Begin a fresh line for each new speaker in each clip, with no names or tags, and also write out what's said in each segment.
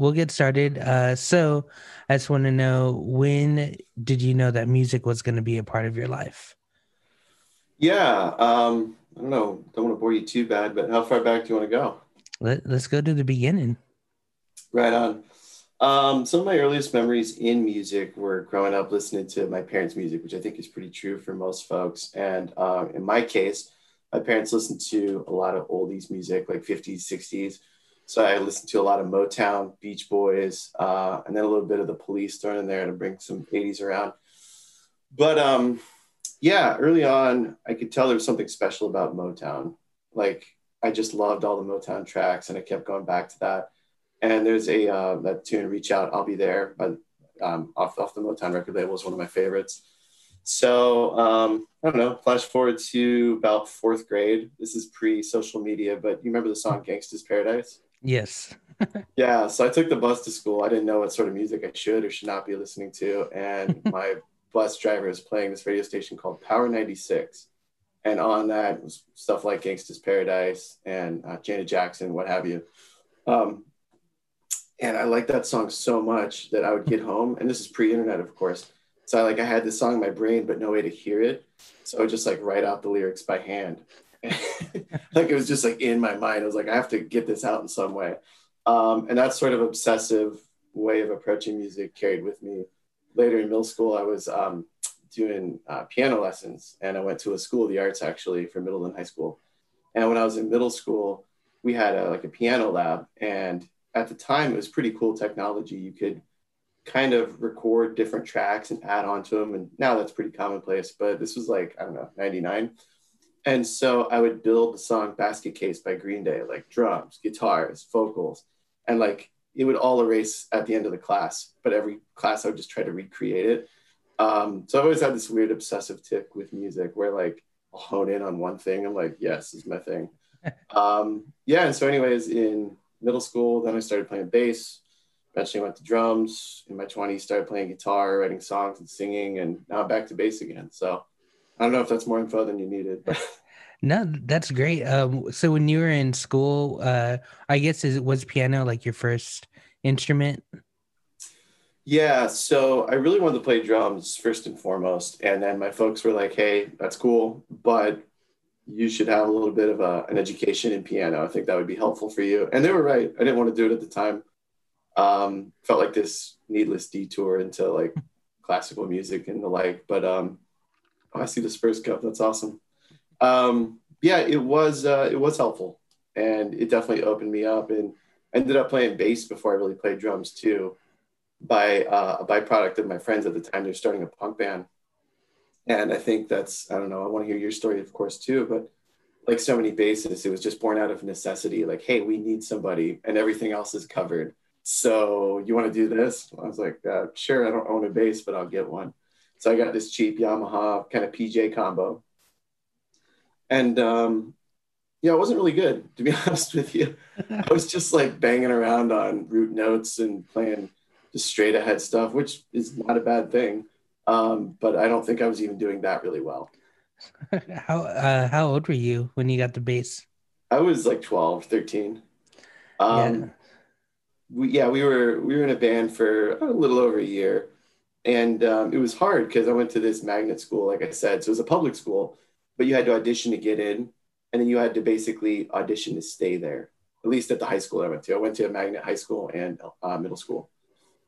we'll get started. Uh, so I just want to know when did you know that music was going to be a part of your life?
Yeah, um, I don't know. Don't want to bore you too bad, but how far back do you want to go?
Let, let's go to the beginning.
Right on. Um, some of my earliest memories in music were growing up listening to my parents' music, which I think is pretty true for most folks. And uh, in my case, my parents listened to a lot of oldies music, like 50s, 60s. So I listened to a lot of Motown, Beach Boys, uh, and then a little bit of the Police thrown in there to bring some 80s around. But um, yeah, early on, I could tell there was something special about Motown. Like I just loved all the Motown tracks, and I kept going back to that. And there's a uh, that tune, "Reach Out, I'll Be There," um, off off the Motown record label is one of my favorites. So um, I don't know. Flash forward to about fourth grade. This is pre-social media, but you remember the song "Gangsta's Paradise"?
Yes.
yeah. So I took the bus to school. I didn't know what sort of music I should or should not be listening to, and my bus driver was playing this radio station called Power 96. And on that was stuff like Gangsta's Paradise and uh, Janet Jackson, what have you. Um, and I liked that song so much that I would get home, and this is pre-internet, of course. So I like I had this song in my brain, but no way to hear it. So I would just like write out the lyrics by hand. like it was just like in my mind. I was like, I have to get this out in some way. Um, and that sort of obsessive way of approaching music carried with me later in middle school, I was um, doing uh, piano lessons, and I went to a school of the arts actually for middle and high school. And when I was in middle school, we had a, like a piano lab, and at the time it was pretty cool technology. You could kind of record different tracks and add on to them, and now that's pretty commonplace. But this was like I don't know '99, and so I would build the song "Basket Case" by Green Day, like drums, guitars, vocals, and like it would all erase at the end of the class, but every class I would just try to recreate it. Um, so I've always had this weird obsessive tic with music where like I'll hone in on one thing. I'm like, yes, this is my thing. um, yeah. And so, anyways, in middle school, then I started playing bass. Eventually went to drums. In my 20s, started playing guitar, writing songs and singing, and now I'm back to bass again. So I don't know if that's more info than you needed, but
No, that's great. Um, so when you were in school, uh, I guess is was piano like your first instrument?
Yeah, so I really wanted to play drums first and foremost, and then my folks were like, "Hey, that's cool, but you should have a little bit of a, an education in piano. I think that would be helpful for you." And they were right. I didn't want to do it at the time. Um, felt like this needless detour into like classical music and the like, but um, oh, I see the Spurs Cup. That's awesome um, yeah, it was uh, it was helpful, and it definitely opened me up. And I ended up playing bass before I really played drums too, by uh, a byproduct of my friends at the time. They're starting a punk band, and I think that's I don't know. I want to hear your story, of course, too. But like so many bases, it was just born out of necessity. Like, hey, we need somebody, and everything else is covered. So you want to do this? I was like, uh, sure. I don't own a bass, but I'll get one. So I got this cheap Yamaha kind of PJ combo and um, yeah, it wasn't really good to be honest with you. I was just like banging around on root notes and playing just straight ahead stuff, which is not a bad thing. Um, but I don't think I was even doing that really well.
how uh, how old were you when you got the bass?
I was like 12, 13. Um, yeah. We, yeah, we were we were in a band for a little over a year, and um, it was hard because I went to this magnet school, like I said, so it was a public school but you had to audition to get in, and then you had to basically audition to stay there. At least at the high school I went to. I went to a magnet high school and uh, middle school.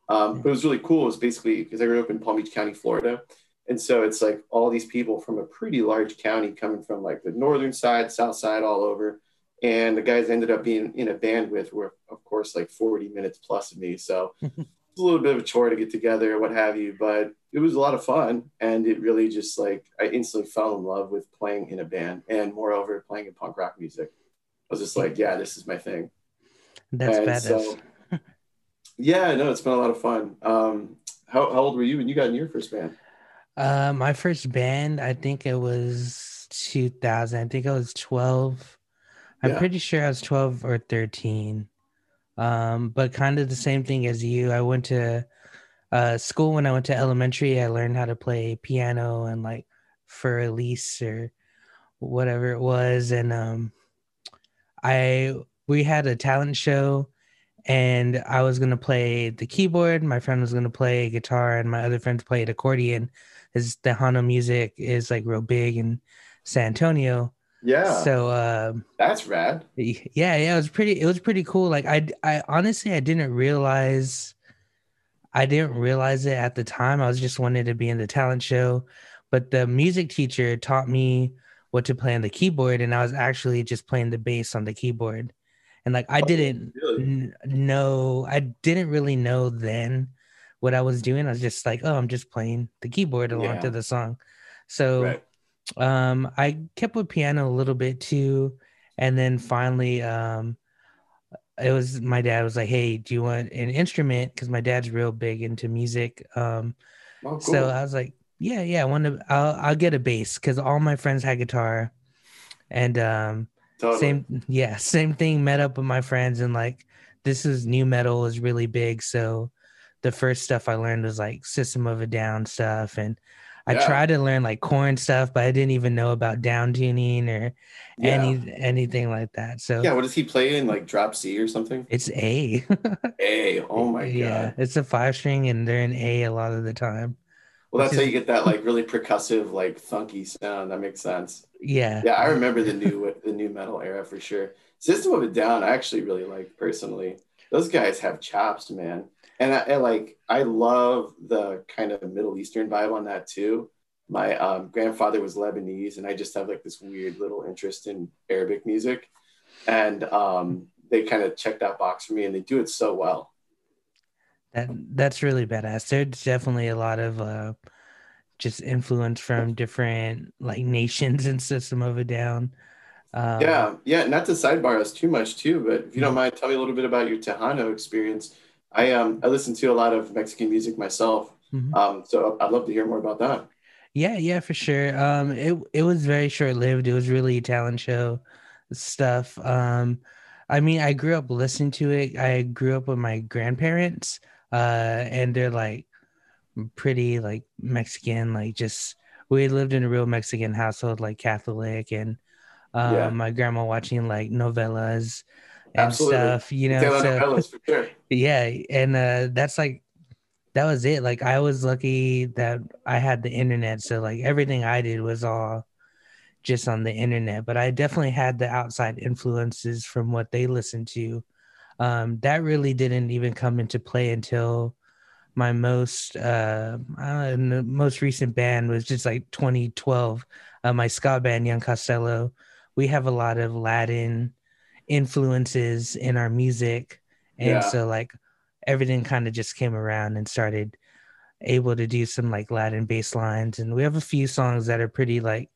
Um, but it was really cool. It was basically because I grew up in Palm Beach County, Florida. And so it's like all these people from a pretty large county coming from like the northern side, south side, all over. And the guys ended up being in a band with were, of course, like 40 minutes plus of me. So it's a little bit of a chore to get together, what have you, but it was a lot of fun. And it really just like, I instantly fell in love with playing in a band and moreover, playing in punk rock music. I was just like, yeah, this is my thing.
That's and badass. So,
yeah, no, it's been a lot of fun. Um, how, how old were you when you got in your first band?
Uh, my first band, I think it was 2000. I think I was 12. I'm yeah. pretty sure I was 12 or 13 um, but kind of the same thing as you. I went to uh, school when I went to elementary. I learned how to play piano and like for Elise or whatever it was, and um, I we had a talent show, and I was gonna play the keyboard. My friend was gonna play guitar, and my other friends played accordion. Is Tejano music is like real big in San Antonio.
Yeah.
So uh,
that's rad.
Yeah, yeah, it was pretty. It was pretty cool. Like I, I honestly, I didn't realize. I didn't realize it at the time. I was just wanted to be in the talent show, but the music teacher taught me what to play on the keyboard, and I was actually just playing the bass on the keyboard and like I oh, didn't really? know I didn't really know then what I was doing. I was just like, oh, I'm just playing the keyboard along yeah. to the song. So right. Um I kept with piano a little bit too. And then finally um it was my dad was like, Hey, do you want an instrument? Because my dad's real big into music. Um oh, cool. so I was like, Yeah, yeah, I want to I'll I'll get a bass because all my friends had guitar. And um Totally. Same, yeah, same thing. Met up with my friends and like this is nu metal is really big. So the first stuff I learned was like System of a Down stuff, and I yeah. tried to learn like Korn stuff, but I didn't even know about down tuning or yeah. any anything like that. So
yeah, what does he play in like drop C or something?
It's A.
a. Oh my god. Yeah,
it's a five string, and they're in A a lot of the time.
Well, that's how you get that like really percussive, like funky sound. That makes sense.
Yeah.
Yeah, I remember the new the nu metal era for sure. System of a Down, I actually really like personally. Those guys have chops, man. And I, and like I love the kind of Middle Eastern vibe on that too. My um, grandfather was Lebanese, and I just have like this weird little interest in Arabic music, and um, they kind of check that box for me, and they do it so well.
That that's really badass. There's definitely a lot of uh, just influence from different like nations and System of a Down.
Um, yeah, yeah. Not to sidebar us too much too, but if you don't mind, tell me a little bit about your Tejano experience. I um I listen to a lot of Mexican music myself, mm-hmm. um, so I'd love to hear more about that.
Yeah, yeah, for sure. Um, it it was very short lived. It was really talent show stuff. Um, I mean, I grew up listening to it. I grew up with my grandparents uh, and they're like pretty like Mexican, like just we lived in a real Mexican household, like Catholic, and um, yeah. my grandma watching like novelas and Absolutely. stuff, you know. So, sure. Yeah, and uh, that's like that was it. Like I was lucky that I had the internet, so like everything I did was all just on the internet. But I definitely had the outside influences from what they listened to um, that really didn't even come into play until my most uh, know, most recent band was just like 2012. Uh, my ska band, Young Costello. We have a lot of Latin influences in our music, and yeah. so like everything kind of just came around and started able to do some like Latin bass lines, and we have a few songs that are pretty like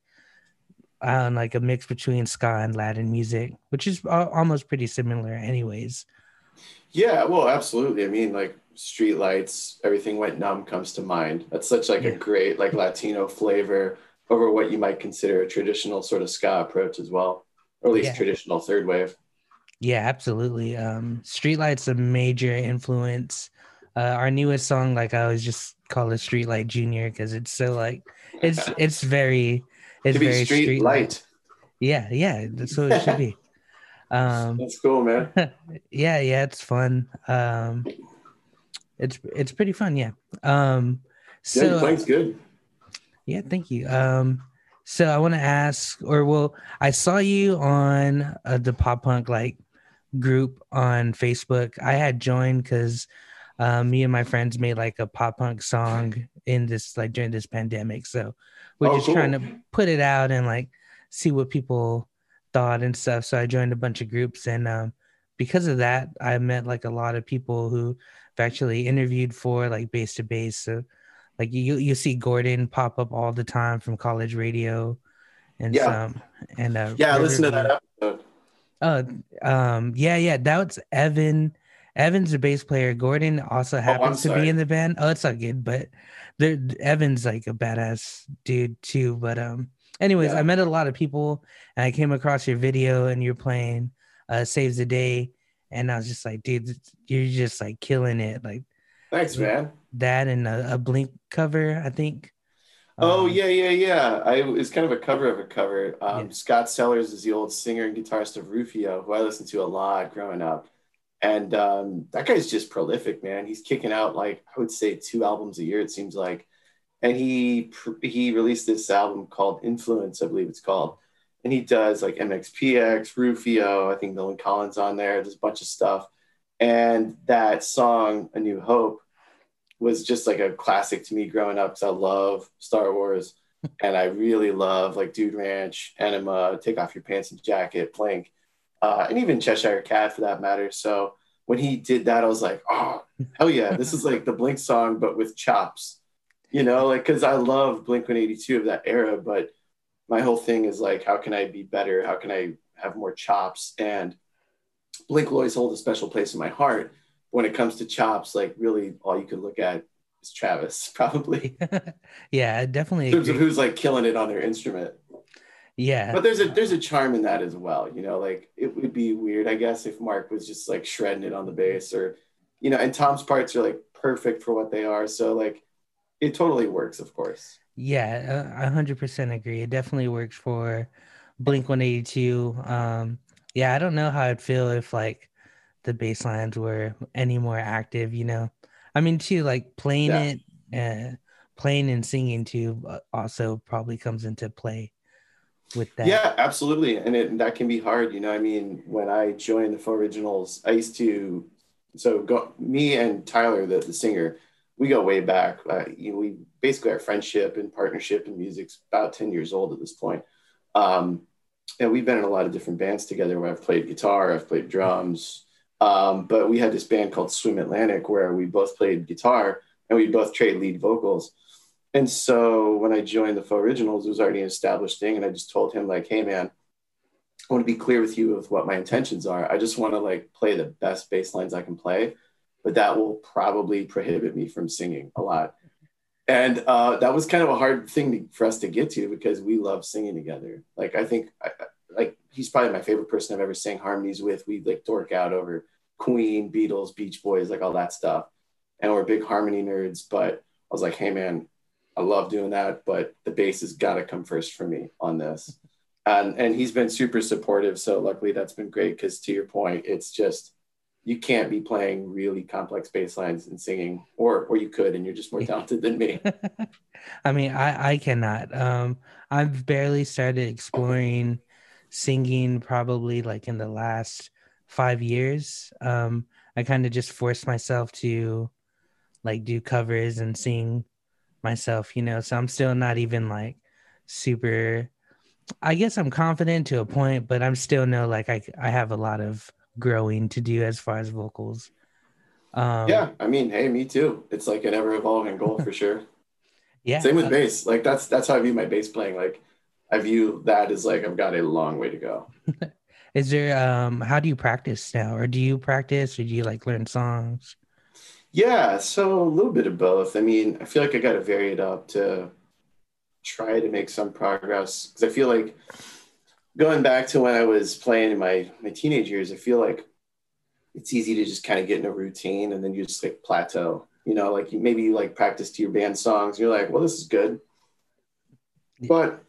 uh, like a mix between ska and Latin music, which is almost pretty similar, anyways.
Yeah, well, absolutely. I mean, like Streetlight's, everything went numb comes to mind. That's such like yeah. a great like Latino flavor over what you might consider a traditional sort of ska approach as well, or at least yeah. traditional third wave.
Yeah, absolutely. Um, Streetlight's a major influence. Uh, our newest song, like I always just call it Streetlight Junior because it's so like it's it's very it's very street, street light. Yeah, yeah, that's what it should be.
Um, that's cool, man.
yeah, yeah, it's fun. Um, it's it's pretty fun, yeah. Um, so
yeah, playing's good.
Yeah, thank you. Um, so I want to ask, or well, I saw you on uh, the pop punk like group on Facebook. I had joined because um, me and my friends made like a pop punk song in this like during this pandemic. So we're oh, just cool. trying to put it out and like see what people thought and stuff. So I joined a bunch of groups, and um, because of that, I met like a lot of people who have actually interviewed for like base to Base. So like you you see Gordon pop up all the time from college radio, and yeah, some, and uh,
yeah, I listened to that episode.
Oh, um, yeah, yeah, that's Evan. Evan's a bass player. Gordon also oh, happens oh, to be in the band. Oh, it's not good, but Evan's like a badass dude too. But um, anyways, yeah. I met a lot of people and I came across your video and you're playing uh Saves the Day. And I was just like, dude, you're just like killing it. Like,
thanks, man.
That and a, a Blink cover, I think.
Oh um, yeah, yeah, yeah. I it's kind of a cover of a cover. Um, yeah. Scott Sellers is the old singer and guitarist of Rufio, who I listened to a lot growing up. And um, that guy's just prolific, man. He's kicking out like I would say two albums a year. It seems like, and he he released this album called Influence, I believe it's called, and he does like MXPX, Rufio. I think Millencolin on there. There's a bunch of stuff, and that song A New Hope was just like a classic to me growing up because I love Star Wars and I really love like Dude Ranch, Enema, Take Off Your Pants and Jacket, Blink, uh, and even Cheshire Cat for that matter. So when he did that, I was like, oh, hell yeah, this is like the Blink song, but with chops, you know, like because I love Blink 182 of that era, but my whole thing is like, how can I be better? How can I have more chops? And Blink will always hold a special place in my heart. When it comes to chops, like really all you can look at is Travis, probably.
yeah, definitely.
In terms agree. of who's like killing it on their instrument.
Yeah.
But there's a there's a charm in that as well. You know, like it would be weird, I guess, if Mark was just like shredding it on the bass or you know, and Tom's parts are like perfect for what they are. So like it totally works, of course.
Yeah, I 100% agree. It definitely works for Blink 182. Um yeah, I don't know how I'd feel if like the bass lines were any more active, you know. I mean, too, like playing yeah. it, uh, playing and singing too, uh, also probably comes into play with that.
Yeah, absolutely, and it that can be hard. You know, I mean, when I joined the Faux Originals, I used to, so go me and Tyler, the, the singer, we go way back. Uh, you know, we basically our friendship and partnership in music's about ten years old at this point. Um, and we've been in a lot of different bands together where I've played guitar, I've played drums. Um, but we had this band called Swim Atlantic where we both played guitar and we both trade lead vocals. And so when I joined the Faux Originals, it was already an established thing. And I just told him, like, hey, man, I want to be clear with you with what my intentions are. I just want to like play the best bass lines I can play, but that will probably prohibit me from singing a lot. And uh, that was kind of a hard thing to, for us to get to because we love singing together. Like I think I, like he's probably my favorite person I've ever sang harmonies with. We like dork out over Queen, Beatles, Beach Boys, like all that stuff. And we're big harmony nerds. But I was like, hey man, I love doing that, but the bass has got to come first for me on this. And and he's been super supportive. So luckily that's been great because to your point, it's just you can't be playing really complex bass lines and singing, or or you could, and you're just more talented than me.
I mean, I I cannot. Um, I've barely started exploring singing probably like in the last five years. Um, I kind of just forced myself to like do covers and sing myself, you know. So I'm still not even like super. I guess I'm confident to a point, but I'm still no like I I have a lot of growing to do as far as vocals.
Um, yeah, I mean, hey, me too. It's like an ever evolving goal for sure.
yeah.
Same with uh, bass. Like that's that's how I view my bass playing. Like I view that as like I've got a long way to go.
Is there um how do you practice now? Or do you practice or do you like learn songs?
Yeah, so a little bit of both. I mean, I feel like I gotta vary it up to try to make some progress. Cause I feel like going back to when I was playing in my my teenage years, I feel like it's easy to just kind of get in a routine and then you just like plateau. You know, like you, maybe you like practice to your band songs. you're like, well, this is good. But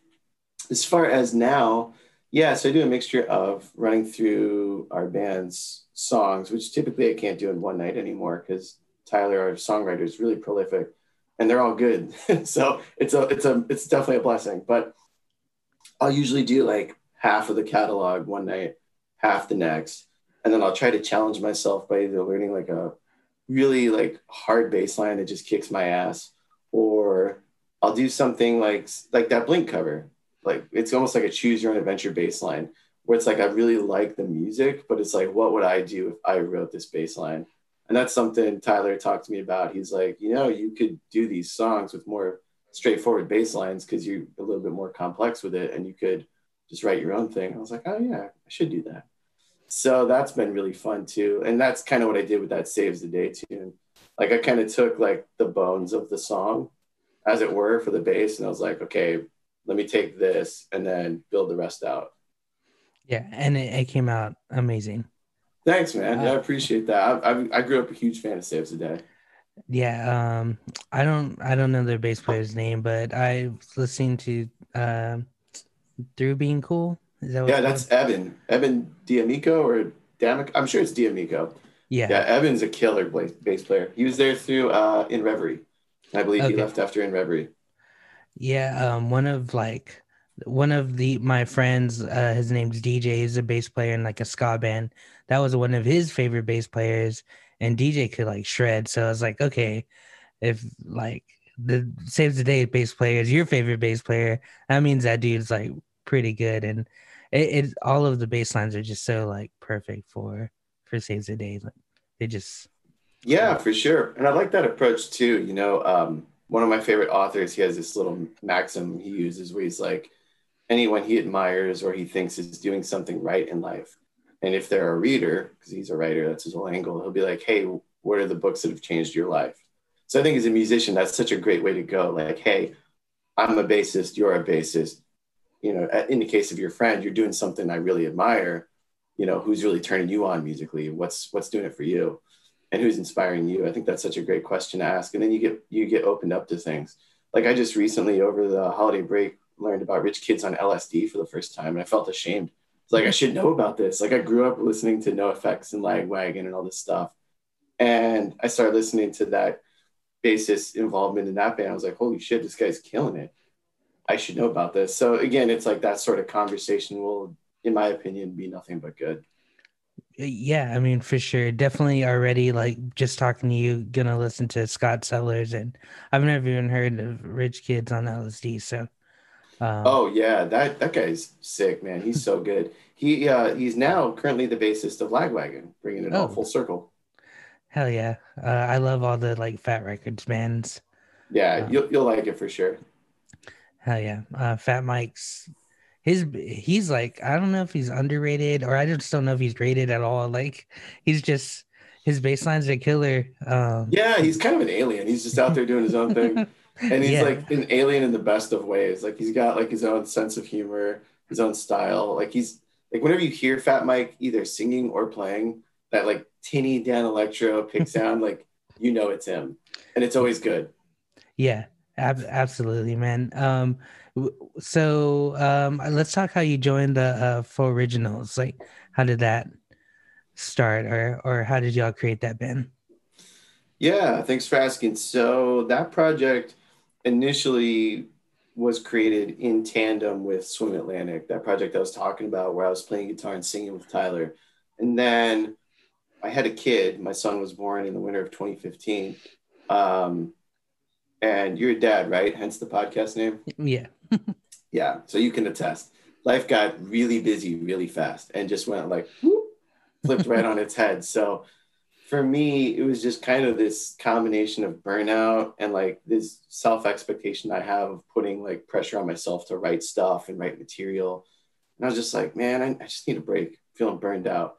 as far as now, yes, I do a mixture of running through our band's songs, which typically I can't do in one night anymore because Tyler, our songwriter, is really prolific, and they're all good. so it's a it's a it's definitely a blessing. But I'll usually do like half of the catalog one night, half the next, and then I'll try to challenge myself by either learning like a really like hard bass line that just kicks my ass, or I'll do something like like that Blink cover like it's almost like a choose your own adventure bass line where it's like I really like the music, but it's like, what would I do if I wrote this bass line? And that's something Tyler talked to me about. He's like, you know, you could do these songs with more straightforward bass lines because you're a little bit more complex with it and you could just write your own thing. I was like, oh yeah, I should do that. So that's been really fun too. And that's kind of what I did with that Saves the Day tune. Like I kind of took like the bones of the song, as it were, for the bass, and I was like, okay, let me take this and then build the rest out.
Yeah, and it, it came out amazing.
Thanks, man. Yeah, I uh, appreciate that. I, I, I, grew up a huge fan of Saves the Day.
Yeah, um, I don't I don't know their bass player's name, but I was listening to uh, Through Being Cool.
Is that yeah, that's Eben Eben D'Amico or D'Amico. I'm sure it's D'Amico.
Yeah.
Yeah, Eben's a killer bass player. He was there through uh, In Reverie. I believe okay. he left after In Reverie.
Yeah, um, one of like one of the my friends, uh, his name's DJ. He's a bass player in like a ska band. That was one of his favorite bass players, and DJ could like shred. So I was like, okay, if like the Saves the Day bass player is your favorite bass player, that means that dude's like pretty good. And it, it all of the bass lines are just so like perfect for for Saves the Day. Like they just
yeah, for sure. And I like that approach too. You know, um, one of my favorite authors, he has this little maxim he uses where he's like, anyone he admires or he thinks is doing something right in life. And if they're a reader, because he's a writer, that's his whole angle, he'll be like, hey, what are the books that have changed your life? So I think as a musician, that's such a great way to go. Like, hey, I'm a bassist, you're a bassist. You know, in the case of your friend, you're doing something I really admire. You know, who's really turning you on musically? What's what's doing it for you? And who's inspiring you? I think that's such a great question to ask. And then you get you get opened up to things. Like I just recently over the holiday break learned about rich kids on LSD for the first time and I felt ashamed. It's like I should know about this. Like I grew up listening to NOFX and Lagwagon and all this stuff. And I started listening to that bassist involvement in that band. I was like, holy shit, this guy's killing it. I should know about this. So again, it's like that sort of conversation will, in my opinion, be nothing but good.
Yeah, I mean, for sure. Definitely already like just talking to you, gonna listen to Scott Sellers and I've never even heard of Rich Kids on LSD. So
um, oh yeah, that that guy's sick, man. He's so good. He uh, he's now currently the bassist of Lagwagon, bringing it oh, all full circle.
Hell yeah, uh, I love all the like Fat Wreck Chords bands.
Yeah, um, you'll you'll like it for sure.
Hell yeah, uh, Fat Mike's his he's like I don't know if he's underrated or I just don't know if he's rated at all. Like he's just his bass a killer. Um,
yeah, he's kind of an alien. He's just out there doing his own thing. and he's yeah. like an alien in the best of ways. Like he's got like his own sense of humor, his own style. Like he's like whenever you hear Fat Mike either singing or playing, that like tinny Danelectro pick sound, like you know it's him, and it's always good.
Yeah, ab- absolutely, man. Um, so um, let's talk how you joined the uh, Faux Originals. Like, how did that start, or or how did y'all create that band?
Yeah, thanks for asking. So that project initially was created in tandem with Swim Atlantic, that project I was talking about where I was playing guitar and singing with Tyler. And then I had a kid. My son was born in the winter of 2015. Um, and you're a dad, right? Hence the podcast name.
Yeah.
yeah. So you can attest. Life got really busy really fast and just went like whoop, flipped right on its head. So for me, it was just kind of this combination of burnout and like this self expectation I have of putting like pressure on myself to write stuff and write material. And I was just like, man, I, I just need a break, feeling burned out.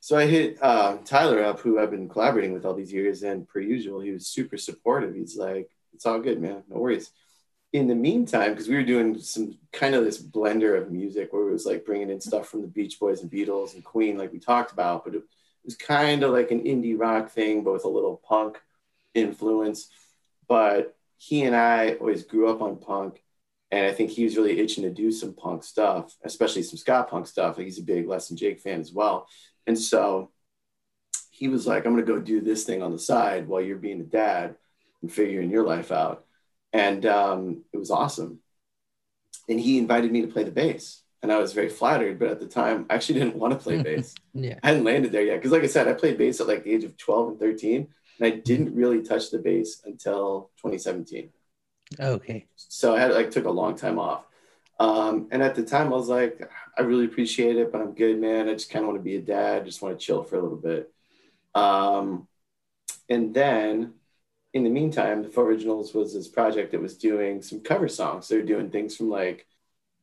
So I hit uh, Tyler up, who I've been collaborating with all these years. And per usual, he was super supportive. He's like, it's all good, man. No worries. In the meantime, because we were doing some kind of this blender of music where it was like bringing in stuff from the Beach Boys and Beatles and Queen, like we talked about, but it, was kind of like an indie rock thing, but with a little punk influence. But he and I always grew up on punk. And I think he was really itching to do some punk stuff, especially some ska punk stuff. Like he's a big Less Than Jake fan as well. And so he was like, I'm to go do this thing on the side while you're being a dad and figuring your life out. And um, it was awesome. And he invited me to play the bass and I was very flattered. But at the time, I actually didn't want to play bass.
yeah,
I hadn't landed there yet because, like I said, I played bass at like the age of twelve and thirteen, and I didn't really touch the bass until 2017.
Okay.
So I had like took a long time off. Um, and at the time, I was like, I really appreciate it, but I'm good, man. I just kind of want to be a dad. Just want to chill for a little bit. Um, and then in the meantime, the Faux Originals was this project that was doing some cover songs. They were doing things from like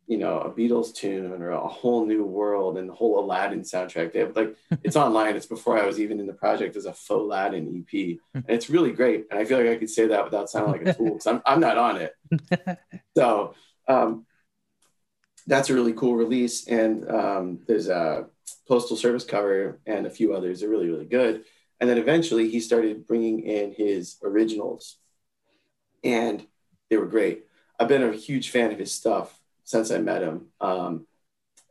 you know a Beatles tune or a whole new world and the whole Aladdin soundtrack. They have like it's online. It's before I was even in the project as a faux Aladdin EP, and it's really great. And I feel like I could say that without sounding like a fool because I'm I'm not on it. so um, that's a really cool release, and um, there's a Postal Service cover and a few others. They're really really good. And then eventually he started bringing in his originals, and they were great. I've been a huge fan of his stuff since I met him. Um,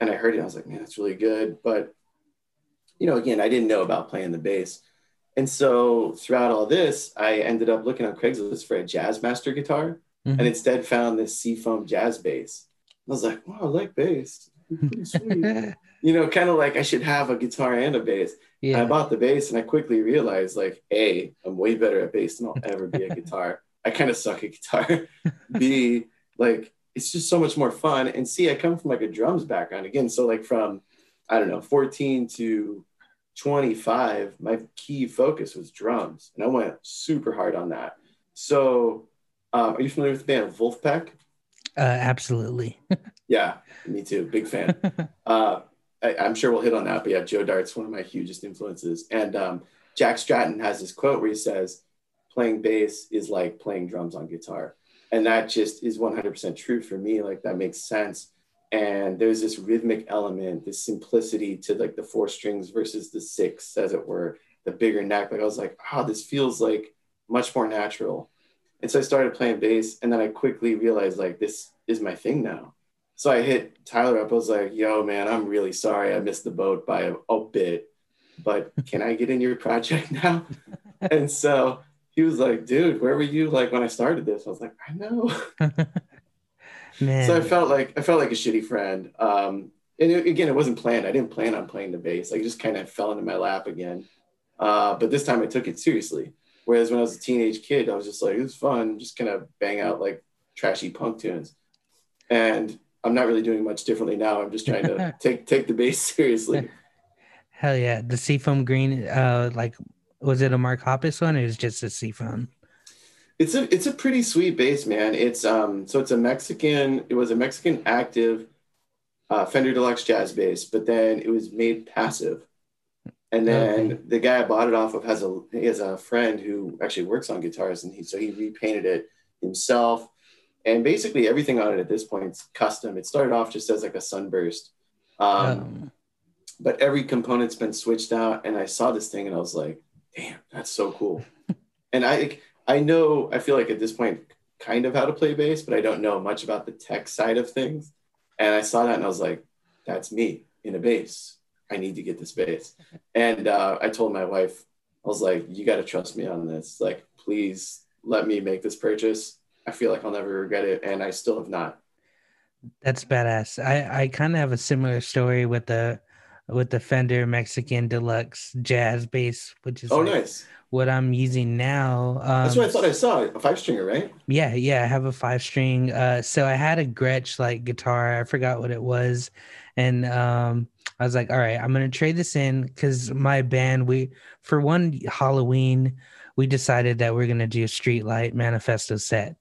and I heard it, I was like, man, that's really good. But you know, again, I didn't know about playing the bass. And so throughout all this, I ended up looking on Craigslist for a Jazzmaster guitar mm-hmm. and instead found this Seafoam jazz bass. I was like, wow, I like bass. Pretty sweet. you know, kind of like I should have a guitar and a bass. Yeah. I bought the bass and I quickly realized like, A, I'm way better at bass than I'll ever be at guitar. I kind of suck at guitar. B, like it's just so much more fun. And C, I come from like a drums background again. So like from I don't know, 14 to 25, my key focus was drums, and I went super hard on that. So, um, are you familiar with the band Vulfpeck?
Uh, absolutely.
yeah, me too. Big fan. uh, I, am sure we'll hit on that, but yeah, Joe Dart's one of my hugest influences. And um, Jack Stratton has this quote where he says, "Playing bass is like playing drums on guitar," and that just is 100% true for me. Like that makes sense and there's this rhythmic element this simplicity to like the four strings versus the six as it were the bigger neck like i was like oh this feels like much more natural and so i started playing bass and then i quickly realized like this is my thing now so i hit tyler up i was like yo man i'm really sorry i missed the boat by a, a bit but can i get in your project now and so he was like dude where were you like when i started this i was like i know Man. So I felt like I felt like a shitty friend. Um, and it, again, it wasn't planned. I didn't plan on playing the bass. Like, just kind of fell into my lap again. Uh, but this time I took it seriously. Whereas when I was a teenage kid, I was just like, it was fun, just kind of bang out like trashy punk tunes. And I'm not really doing much differently now. I'm just trying to take take the bass seriously.
Hell yeah, the Seafoam Green. Uh, like, was it a Mark Hoppus one, or was it just a Seafoam?
It's a it's a pretty sweet bass, man. It's um so it's a Mexican. It was a Mexican active uh, Fender Deluxe jazz bass, but then it was made passive. And then okay. the guy I bought it off of has a he has a friend who actually works on guitars, and he so he repainted it himself. And basically everything on it at this point is custom. It started off just as like a sunburst, um, oh. but every component's been switched out. And I saw this thing, and I was like, "Damn, that's so cool!" and I I know, I feel like at this point, kind of how to play bass, but I don't know much about the tech side of things. And I saw that and I was like, that's me in a bass. I need to get this bass. And uh, I told my wife, I was like, you got to trust me on this. Like, please let me make this purchase. I feel like I'll never regret it. And I still have not.
That's badass. I, I kind of have a similar story with the with the Fender Mexican Deluxe Jazz bass, which is
oh like, nice
what I'm using now.
Um, That's what I thought I saw a five stringer, right?
Yeah, yeah, I have a five string. Uh, so I had a Gretsch like guitar. I forgot what it was, and um, I was like, all right, I'm gonna trade this in because my band we for one Halloween we decided that we're gonna do a Streetlight Manifesto set.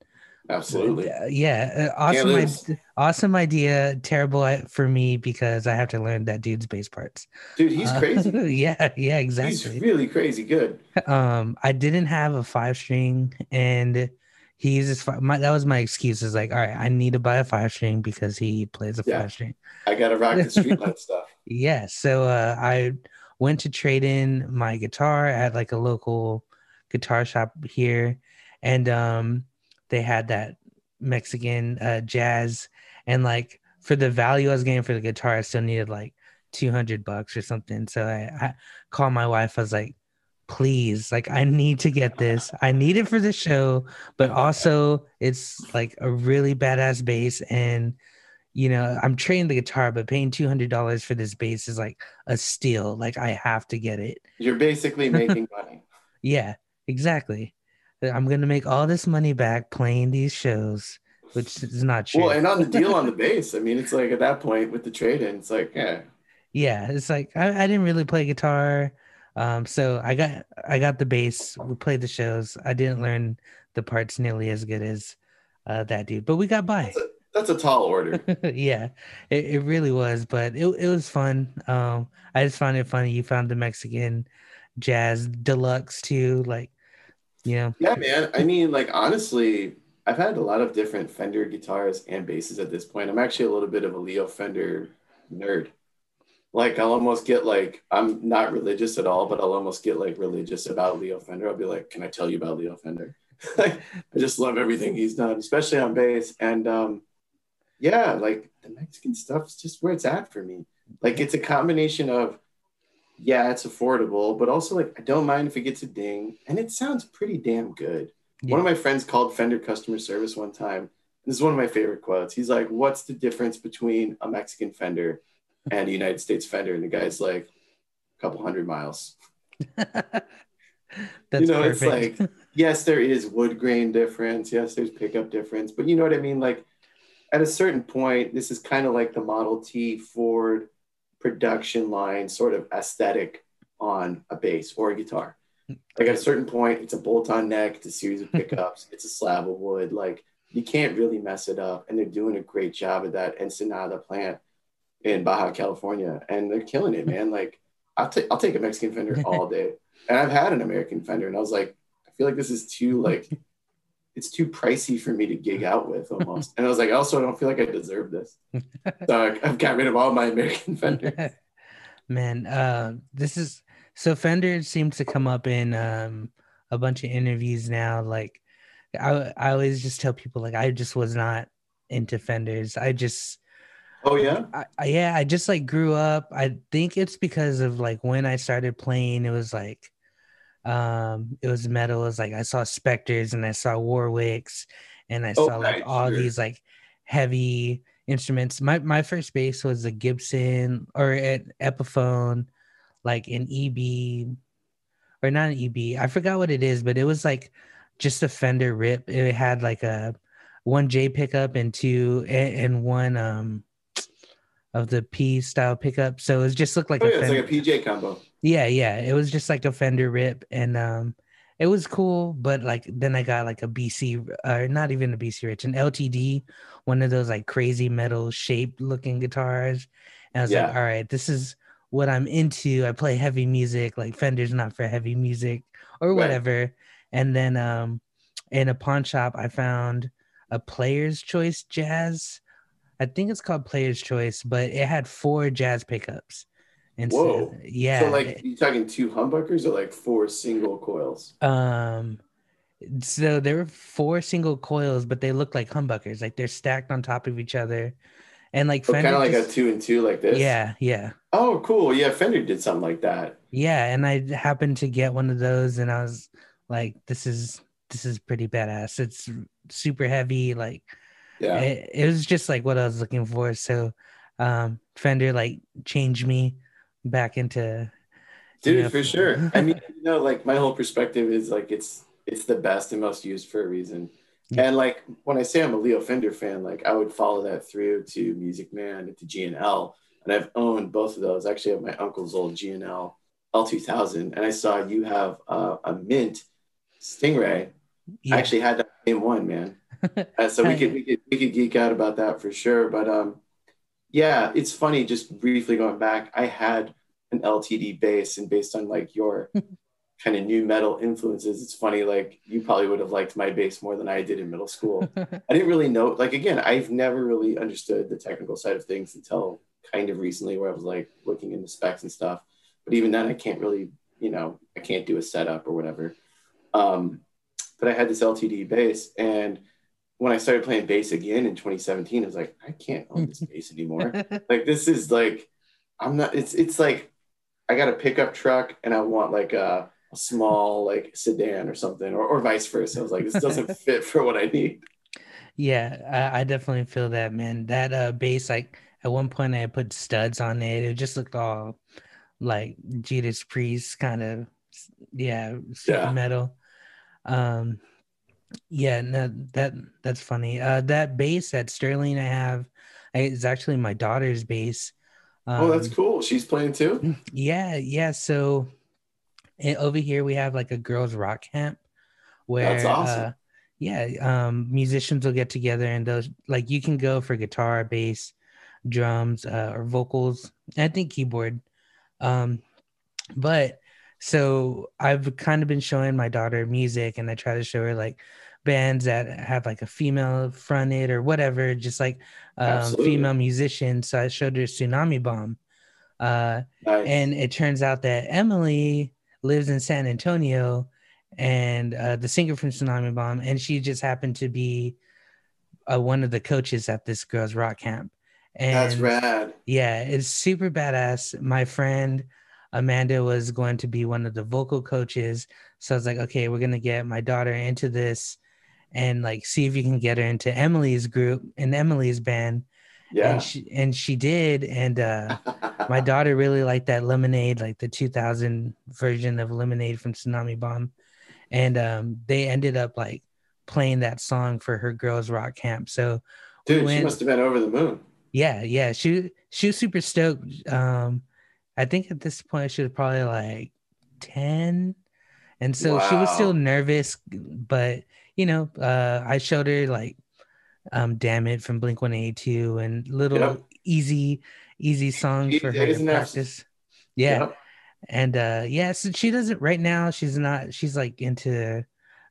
Absolutely.
Yeah. Uh, awesome. awesome idea. Terrible for me because I have to learn that dude's bass parts.
Dude, he's uh, crazy.
yeah. Yeah. Exactly.
He's really crazy good.
Um, I didn't have a five string and he uses five, my, that was my excuse is like, all right, I need to buy a five string because he plays a yeah. five string.
I got to rock the streetlight stuff.
Yeah. So uh, I went to trade in my guitar at like a local guitar shop here. And, um, they had that Mexican uh, jazz, and like for the value I was getting for the guitar, I still needed like two hundred bucks or something. So I, I called my wife. I was like, "Please, like I need to get this. I need it for the show, but also it's like a really badass bass and." you know, I'm trading the guitar, but paying two hundred dollars for this bass is like a steal. Like I have to get it.
You're basically making money.
yeah, exactly. I'm gonna make all this money back playing these shows, which is not true.
Well, and on the deal on the bass, I mean, it's like at that point with the trade in, it's like, yeah,
yeah, it's like I, I didn't really play guitar, um, so I got I got the bass. We played the shows. I didn't learn the parts nearly as good as uh, that dude, but we got by.
That's a, that's a tall order.
yeah, it, it really was, but it it was fun. Um, I just found it funny. You found the Mexican jazz deluxe too, like yeah.
Yeah, man. I mean, like honestly, I've had a lot of different Fender guitars and basses at this point. I'm actually a little bit of a Leo Fender nerd. Like I'll almost get like I'm not religious at all, but I'll almost get like religious about Leo Fender. I'll be like, "Can I tell you about Leo Fender?" I just love everything he's done, especially on bass. And um, yeah, like the Mexican stuff is just where it's at for me. Like it's a combination of yeah, it's affordable, but also like I don't mind if it gets a ding, and it sounds pretty damn good. Yeah. One of my friends called Fender customer service one time. This is one of my favorite quotes. He's like, "What's the difference between a Mexican Fender and a United States Fender?" And the guy's like, "A couple hundred miles." That's you know, perfect. it's like, yes, there is wood grain difference. Yes, there's pickup difference, but you know what I mean. Like, at a certain point, this is kind of like the Model T Ford production line sort of aesthetic on a bass or a guitar. Like at a certain point, it's a bolt-on neck, it's a series of pickups, it's a slab of wood. Like you can't really mess it up, and they're doing a great job of that. Ensenada plant in Baja California, and they're killing it, man. Like I'll take I'll take a Mexican Fender all day, and I've had an American Fender, and I was like, I feel like this is too like it's too pricey for me to gig out with almost. And I was like, also, I don't feel like I deserve this. So I've got rid of all my American Fenders.
Man, uh, this is so Fender seems to come up in um, a bunch of interviews now. Like, I, I always just tell people, like, I just was not into Fenders. I just,
oh, yeah.
I, I, yeah, I just like grew up. I think it's because of like when I started playing, it was like, um, it was metal. It was like I saw Spectors and I saw Warwicks and I saw like all sure. these like heavy instruments. My my first bass was a Gibson or an Epiphone, like an EB or not an EB. I forgot what it is, but it was like just a Fender rip. It had like a one J pickup and two and, one um of the P style pickup. So it just looked like
oh, a yeah, Fender. it's like a PJ combo.
Yeah, yeah. It was just like a Fender rip and um it was cool, but like then I got like a BC or uh, not even a BC Rich, an LTD, one of those like crazy metal shaped looking guitars. And I was yeah. like, all right, this is what I'm into. I play heavy music, like Fender's not for heavy music or whatever. Right. And then um in a pawn shop I found a player's choice jazz. I think it's called player's choice, but it had four jazz pickups.
And Whoa. So, yeah. So like you talking two humbuckers or like four single coils?
Um so there were four single coils, but they look like humbuckers. Like they're stacked on top of each other. And like
oh, kind of like just, a two and two like this.
Yeah, yeah.
Oh, cool. Yeah, Fender did something like that.
Yeah, and I happened to get one of those and I was like, this is this is pretty badass. It's super heavy, like yeah. It, it was just like what I was looking for. So um Fender like changed me back into
dude know, for sure i mean you know like my whole perspective is like it's it's the best and most used for a reason yeah. and like when i say i'm a leo fender fan like i would follow that through to music man to g&l and i've owned both of those I actually have my uncle's old g&l l2000 and i saw you have uh, a mint stingray yeah. i actually had that same one man uh, so we could, we could we could geek out about that for sure but um yeah, it's funny. Just briefly going back, I had an LTD bass, and based on like your kind of nu metal influences, it's funny. Like you probably would have liked my bass more than I did in middle school. I didn't really know. Like again, I've never really understood the technical side of things until kind of recently, where I was like looking into specs and stuff. But even then, I can't really, you know, I can't do a setup or whatever. Um, but I had this LTD bass, and when I started playing bass again in 2017, I was like, I can't own this bass anymore. like this is like, I'm not. It's it's like I got a pickup truck and I want like a, a small like sedan or something, or, or vice versa. I was like, this doesn't fit for what I need.
Yeah, I, I definitely feel that, man. That uh bass, like at one point I put studs on it. It just looked all like Judas Priest kind of, yeah, yeah. metal. Um, yeah, no, that that's funny. Uh, that bass at Sterling I have is actually my daughter's bass.
Um, oh, that's um, cool. She's playing too.
Yeah, yeah. So eh, over here we have like a girls rock camp where that's awesome. Uh, yeah, um, musicians will get together and those like you can go for guitar, bass, drums, uh, or vocals. I think keyboard. Um, but so I've kind of been showing my daughter music and I try to show her like bands that have like a female fronted or whatever, just like um, female musicians. So I showed her Tsunami Bomb. Uh, nice. And it turns out that Emily lives in San Antonio and uh, the singer from Tsunami Bomb, and she just happened to be uh, one of the coaches at this girls' rock camp. And
That's rad.
Yeah, it's super badass. My friend Amanda was going to be one of the vocal coaches. So I was like, okay, we're gonna get my daughter into this and like see if you can get her into Emily's group and Emily's band.
Yeah.
And she and she did. And uh my daughter really liked that lemonade, like the 2000 version of lemonade from Tsunami Bomb. And um they ended up like playing that song for her girls rock camp. So
dude, when, she must have been over the moon.
Yeah, yeah. She she was super stoked. Um I think at this point she was probably like 10. And so wow. she was still nervous, but you know, uh, I showed her like um Damn It from Blink 182 and little yep. easy, easy songs for her to practice. Yeah. Yep. And uh yeah, so she doesn't right now, she's not she's like into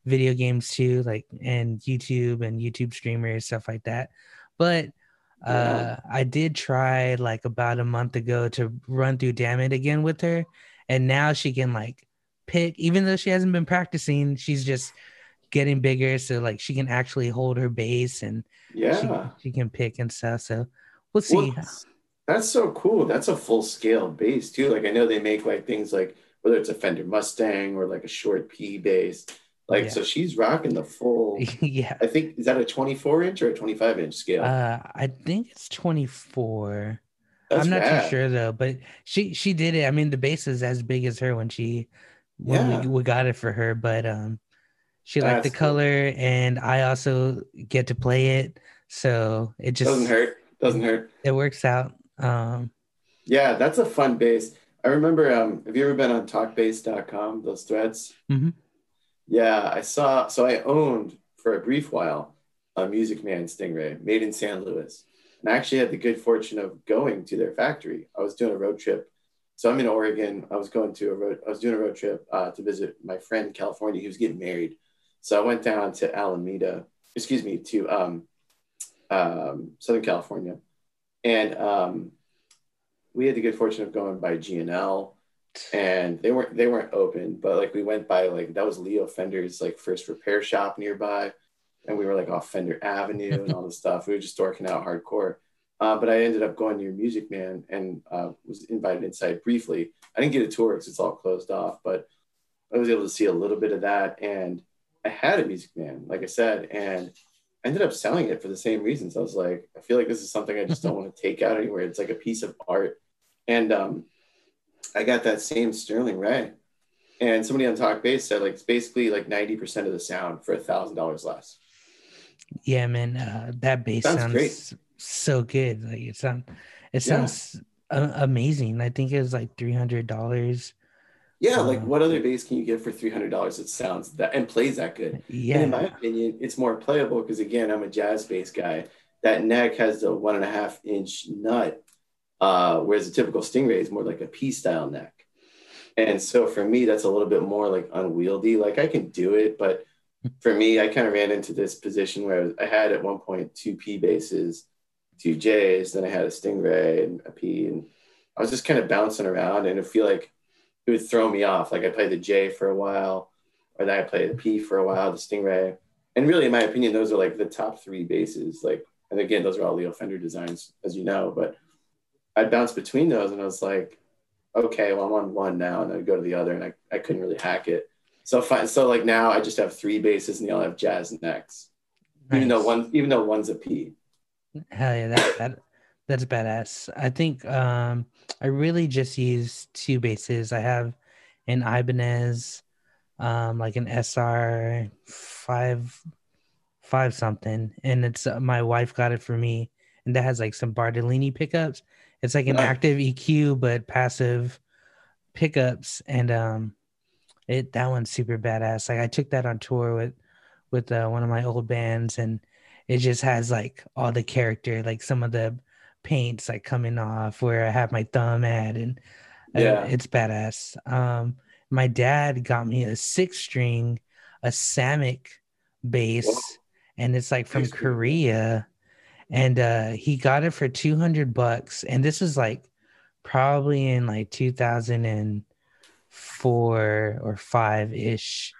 video games too, like and YouTube and YouTube streamers, stuff like that. But uh, I did try like about a month ago to run through Damn It again with her, and now she can like pick, even though she hasn't been practicing, she's just getting bigger, so like she can actually hold her bass and
yeah,
she, she can pick and stuff. So we'll see. Well,
that's so cool. That's a full scale bass too. Like I know they make like things like whether it's a Fender Mustang or like a short P bass like yeah. so she's rocking the full
yeah.
I think is that a 24 inch or a 25 inch scale?
Uh I think it's 24. That's I'm not rad. too sure though, but she she did it. I mean the bass is as big as her when she when yeah. we, we got it for her, but um she liked the color cool. and I also get to play it. So it just
doesn't hurt. Doesn't hurt.
It works out. Um
yeah, that's a fun bass. I remember um have you ever been on TalkBass.com? those threads?
Mm-hmm.
Yeah, I saw. So I owned for a brief while a Music Man Stingray made in San Luis, and I actually had the good fortune of going to their factory. I was doing a road trip. So I'm in Oregon. I was going to a road. I was doing a road trip uh, to visit my friend in California. He was getting married, so I went down to Alameda. Excuse me, to um, um, Southern California, and um, we had the good fortune of going by G&L and they weren't they weren't open but like we went by like that was leo fender's like first repair shop nearby. And we were like off fender avenue and all this stuff. We were just dorking out hardcore. Uh, but i ended up going near music man and uh, was invited inside briefly. I didn't get a tour because it's all closed off but i was able to see a little bit of that. And i had a music man like i said and I ended up selling it for the same reasons. I was like i feel like this is something i just don't want to take out anywhere. It's like a piece of art. And um, I got that same Sterling Ray. And somebody on Talk Bass said like it's basically like 90% of the sound for a thousand dollars less.
Yeah, man. Uh, that bass sounds, sounds great. so good. Like it sounds it sounds yeah. amazing. I think it was like three hundred dollars.
Yeah, um, like what other bass can you get for three hundred dollars that sounds that and plays that good?
Yeah.
And in my opinion, it's more playable because again, I'm a jazz bass guy. That neck has the one and a half inch nut uh, whereas a typical stingray is more like a P style neck. And so for me, that's a little bit more like unwieldy. Like I can do it, but for me, I kind of ran into this position where I had at one point two P basses, two J's, then I had a stingray and a P, and I was just kind of bouncing around, and I feel like it would throw me off. Like I played the J for a while, or then I played the P for a while, the stingray, and really, in my opinion, those are like the top three basses. Like, and again, those are all Leo Fender designs, as you know, but I'd bounce between those and I was like, okay, well, I'm on one now. And I'd go to the other and I, I couldn't really hack it. So fine. So like now I just have three basses and they all have jazz necks, nice. even though one, even though one's a P.
Hell yeah. That, that, that's badass. I think um, I really just use two basses. I have an Ibanez, um, like an SR five, five something. And it's uh, my wife got it for me. And that has like some Bartolini pickups it's like an active EQ but passive pickups, and um, it that one's super badass. Like I took that on tour with with uh, one of my old bands, and it just has like all the character, like some of the paints like coming off where I have my thumb at, and uh, yeah, it's badass. Um, my dad got me a six string, a Samick bass, and it's like from Korea and uh he got it for 200 bucks and this was like probably in like 2004 or 5 ish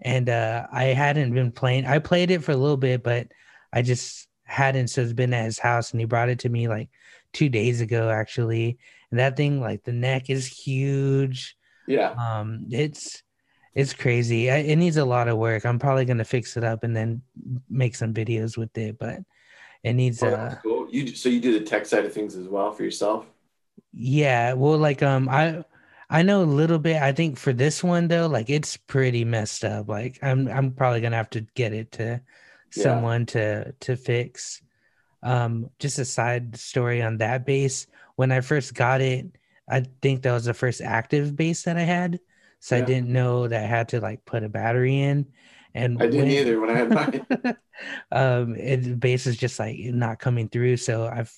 and uh I hadn't been playing I played it for a little bit but I just hadn't so it's been at his house and he brought it to me like two days ago actually. And that thing like the neck is huge.
Yeah.
um it's it's crazy. I, it needs a lot of work. I'm probably gonna fix it up and then make some videos with it but it needs
Oh,
uh
cool. You so you do the tech side of things as well for yourself?
yeah well like um i i know a little bit i think for this one though like it's pretty messed up like i'm i'm probably gonna have to get it to
Yeah.
someone to to fix um just a side story on that bass. when i first got it i think that was the first active bass that i had so i didn't know that i had to like put a battery in. And
I didn't
when-
either when I had mine.
um it the bass is just like not coming through. So i've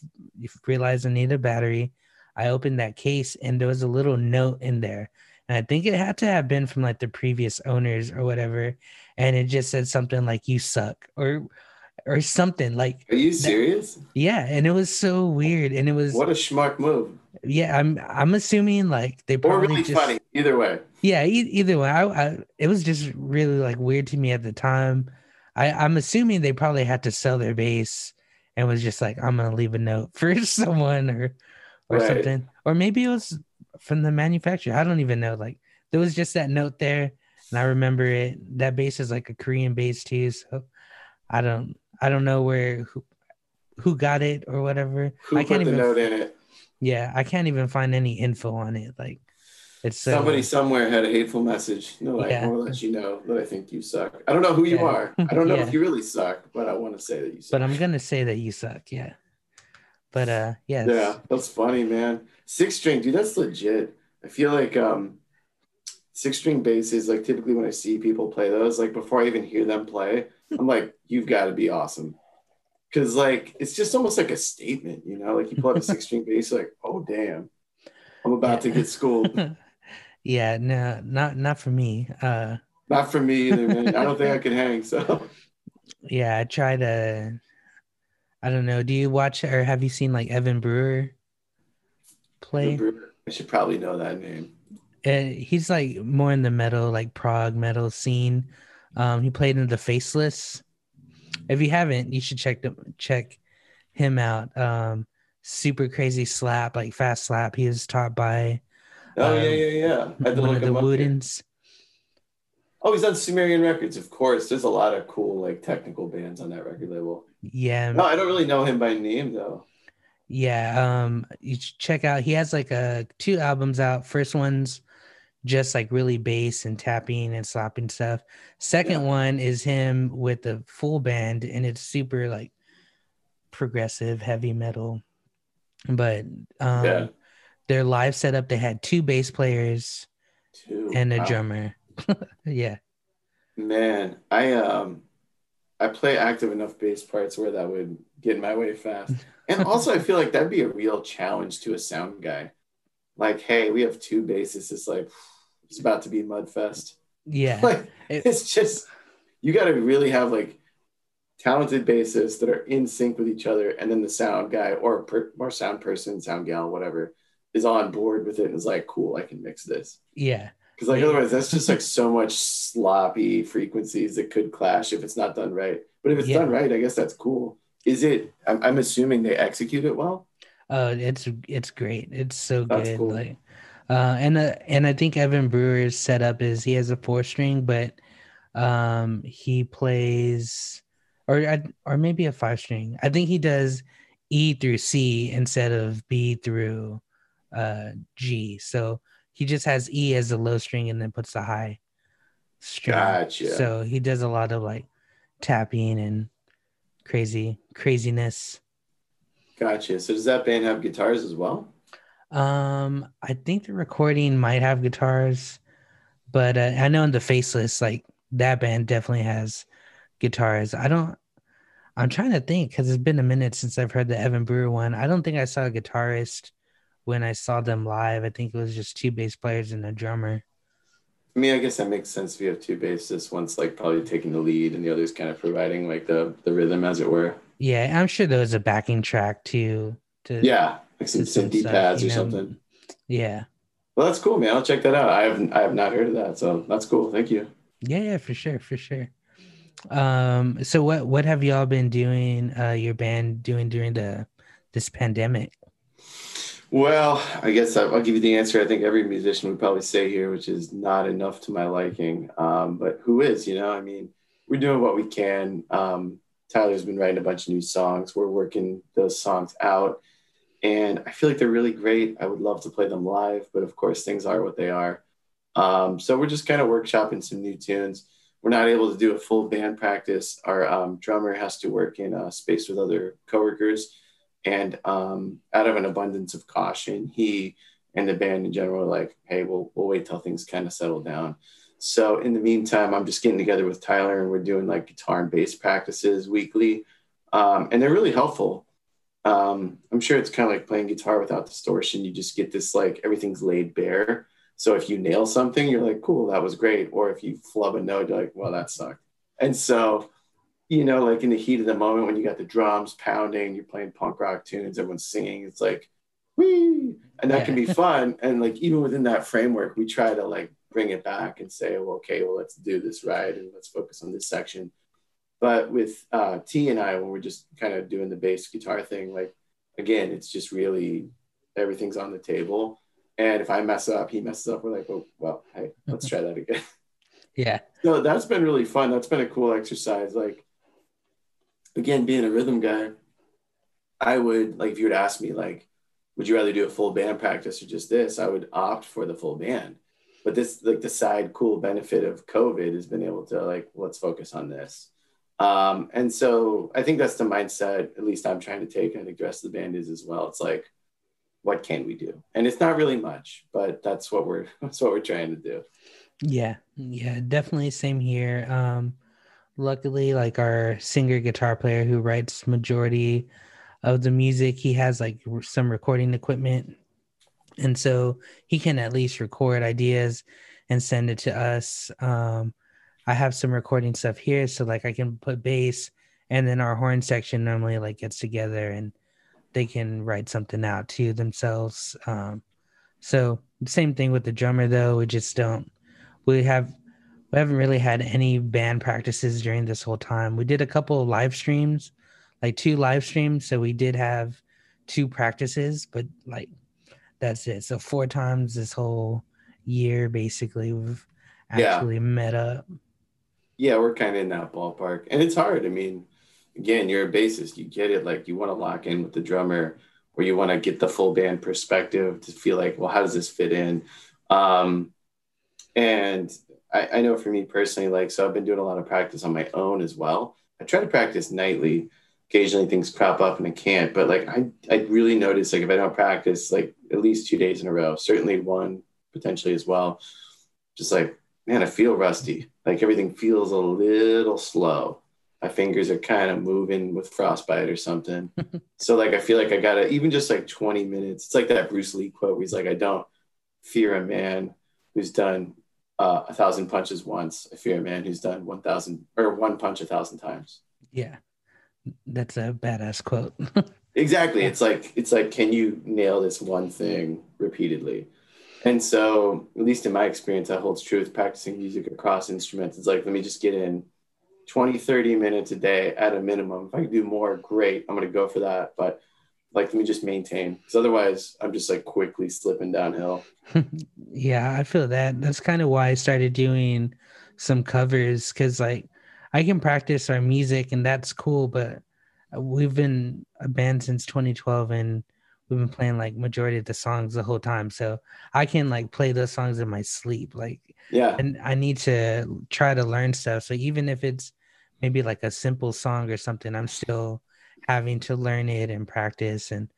realized i need a battery. I opened that case and there was a little note in there. And i think it had to have been from like the previous owners or whatever. And it just said something like you suck or or something like
Are you serious?
yeah and it was so weird and it was
What a schmuck move.
yeah i'm i'm assuming like they
Or
probably
really
just
funny. Either way.
yeah e- either way I, I it was just really like weird to me at the time i i'm assuming they probably had to sell their bass and was just like i'm gonna leave a note for someone or or
Right.
something or maybe it was from the manufacturer i don't even know like there was just that note there and i remember it that bass is like a korean bass too so i don't i don't know where who, who got it or whatever
Who
i can't even
note in it?
yeah i can't even find any info on it like it's so
Somebody somewhere had a hateful message. No, like,
Yeah.
I want to let you know that I think you suck. I don't know who you
Yeah.
are. I don't know
Yeah.
if you really suck, but I want to say that you suck.
but I'm gonna say that you suck. Yeah. But uh, yes.
Yeah, that's funny, man. Six string, dude, that's legit. I feel like um six string basses, like typically when I see people play those, like before I even hear them play, I'm like, you've got to be awesome. Cause like it's just almost like a statement, you know, like you pull out a six string bass, like, oh damn, I'm about to get schooled.
yeah. No, not not for me. Uh,
Not for me either, man. I don't think I can hang. So
yeah. I try to. I don't know. Do you watch or have you seen like Evan Brewer play?
I should probably know that name.
Uh, he's like more in the metal, like prog metal scene. Um, he played in the Faceless. If you haven't, you should check them check him out. Um, super crazy slap, like fast slap. He was taught by
Oh
Um,
yeah, yeah, yeah. I had to
one of the
him up here.
Woodens.
Oh, he's on Sumerian Records, of course. There's a lot of cool like technical bands on that record label.
Yeah,
No, I don't really know him by name though.
yeah. Um, you should check out. He has like a two albums out. First one's just like really bass and tapping and slapping stuff. Second
Yeah.
one is him with the full band, and it's super like progressive heavy metal. But um,
Yeah.
their live setup, they had two bass players
Two.
and a
Wow.
drummer. yeah,
Man, I um I play active enough bass parts where that would get in my way fast. And also I feel like that'd be a real challenge to a sound guy. Like, hey, we have two basses. It's like it's about to be mudfest.
yeah.
Like
It-
it's just you got to really have like talented bassists that are in sync with each other, and then the sound guy or per, or sound person, sound gal, whatever, is on board with it and is like, cool, I can mix this.
yeah.
Because like
Yeah.
otherwise, that's just like so much sloppy frequencies that could clash if it's not done right. But if it's
Yeah.
done right, I guess that's cool. Is it? I'm, I'm assuming they execute it well.
Oh, it's it's great. It's so
That's
good.
cool.
Like, uh, and uh, and I think Evan Brewer's setup is he has a four string, but um, he plays or or maybe a five string. I think he does E through C instead of B through uh G. So he just has E as a low string and then puts the high string.
Gotcha.
So he does a lot of like tapping and crazy craziness.
Gotcha. So does that band have guitars as well?
Um, I think the recording might have guitars, but uh, I know in the Faceless, like that band definitely has guitars. I don't. I'm trying to think because it's been a minute since I've heard the Evan Brewer one. I don't think I saw a guitarist when I saw them live. I think it was just two bass players and a drummer.
I mean, I guess that makes sense if you have two bassists, one's like probably taking the lead and the other's kind of providing like the the rhythm, as it were.
Yeah, I'm sure there was a backing track too. To
Yeah, like some
some stuff,
pads or
know.
something.
Yeah,
Well, that's cool, man. I'll check that out. I haven't I have not heard of that, so that's cool. Thank you.
yeah, yeah, for sure, for sure. Um, so what what have y'all been doing? Uh, your band doing during the this pandemic?
Well, I guess I'll give you the answer. I think every musician would probably say here, which is not enough to my liking. Um, but who is? You know, I mean, we're doing what we can. Um, Tyler's been writing a bunch of new songs. We're working those songs out, and I feel like they're really great. I would love to play them live, but of course, things are what they are. Um, so we're just kind of workshopping some new tunes we're not able to do a full band practice. Our um, drummer has to work in a space with other coworkers, and um, out of an abundance of caution, he and the band in general are like, "Hey, we'll we'll wait till things kind of settle down." So in the meantime, I'm just getting together with Tyler, and we're doing like guitar and bass practices weekly, um, and they're really helpful. Um, I'm sure it's kind of like playing guitar without distortion. You just get this like everything's laid bare so if you nail something, you're like, cool, that was great. Or if you flub a note, you're like, well, that sucked. And so, you know, like in the heat of the moment when you got the drums pounding, you're playing punk rock tunes, everyone's singing, it's like, wee, and that yeah. can be fun. And like even within that framework, we try to like bring it back and say, well, okay, well, let's do this right and let's focus on this section. But with uh, T and I, when we're just kind of doing the bass guitar thing, like again, it's just really everything's on the table and if I mess up, he messes up. We're like, oh, well, hey, let's try that again.
Yeah.
So that's been really fun. That's been a cool exercise. Like, again, being a rhythm guy, I would, like, if you would ask me, like, would you rather do a full band practice or just this? I would opt for the full band. But this, like, the side cool benefit of COVID has been able to, like, let's focus on this. Um, and so I think that's the mindset, at least I'm trying to take. I think the rest of the band is as well. It's like, what can we do? And it's not really much, but that's what we're that's what we're trying to do.
Yeah, yeah, definitely same here. Um luckily like our singer guitar player who writes majority of the music, he has like some recording equipment. And so he can at least record ideas and send it to us. Um I have some recording stuff here so like I can put bass and then our horn section normally like gets together and they can write something out to themselves. Um, so same thing with the drummer though. We just don't. We have we haven't really had any band practices during this whole time. We did a couple of live streams, like two live streams. So we did have two practices, but like that's it. So four times this whole year, basically, we've actually yeah. met up.
Yeah, we're kind of in that ballpark, and it's hard. I mean, again, you're a bassist. You get it. Like you want to lock in with the drummer, or you want to get the full band perspective to feel like, well, how does this fit in? Um, and I, I know for me personally, like, so I've been doing a lot of practice on my own as well. I try to practice nightly. Occasionally things crop up and I can't, but like I, I really notice like if I don't practice like at least two days in a row, certainly one potentially as well, just like, man, I feel rusty. Like everything feels a little slow my fingers are kind of moving with frostbite or something. so like I feel like I gotta even just like 20 minutes. It's like that Bruce Lee quote where he's like, I don't fear a man who's done uh, a thousand punches once. I fear a man who's done one thousand or one punch a thousand times.
Yeah. That's a badass quote.
exactly. It's like it's like, can you nail this one thing repeatedly? And so, at least in my experience, that holds true with practicing music across instruments. It's like, let me just get in 20, 30 minutes a day at a minimum. If I can do more, great. I'm going to go for that. But like, let me just maintain because otherwise I'm just like quickly slipping downhill.
yeah, I feel that. That's kind of why I started doing some covers because like I can practice our music and that's cool. But we've been a band since 2012 and we've been playing like majority of the songs the whole time so i can like play those songs in my sleep like
yeah
and i need to try to learn stuff so even if it's maybe like a simple song or something i'm still having to learn it and practice and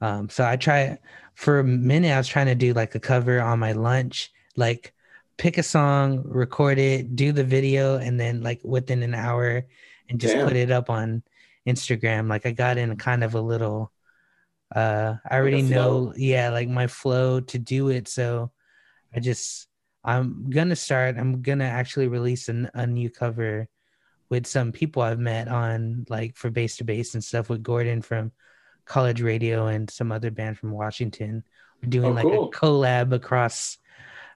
um so i try for a minute i was trying to do like a cover on my lunch like pick a song record it do the video and then like within an hour and just Damn. put it up on instagram like i got in kind of a little uh i already know yeah like my flow to do it so i just i'm gonna start i'm gonna actually release an, a new cover with some people i've met on like for base to base and stuff with gordon from college radio and some other band from washington we're doing oh, like cool. a collab across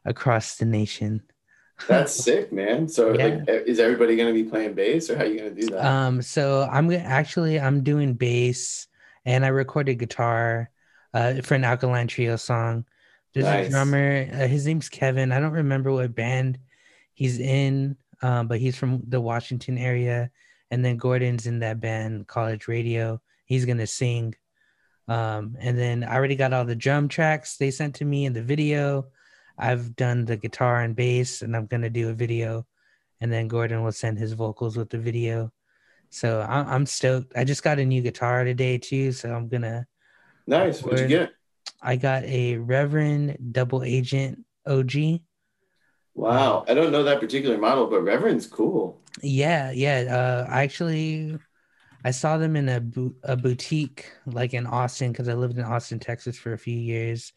across the nation
That's sick, man. So yeah. like is everybody gonna be playing bass or how are you gonna do that?
Um so I'm actually I'm doing bass and I recorded guitar uh for an alkaline trio song. There's nice. a drummer, uh, his name's Kevin. I don't remember what band he's in, um, but he's from the Washington area. And then Gordon's in that band, College Radio. He's gonna sing. Um, and then I already got all the drum tracks they sent to me in the video. I've done the guitar and bass, and I'm gonna do a video, and then Gordon will send his vocals with the video. So I'm, I'm stoked. I just got a new guitar today too, so I'm gonna.
Nice. What'd you get?
I got a Reverend Double Agent OG.
Wow, I don't know that particular model, but Reverend's cool.
Yeah, yeah. Uh, I actually I saw them in a a boutique like in Austin because I lived in Austin, Texas for a few years.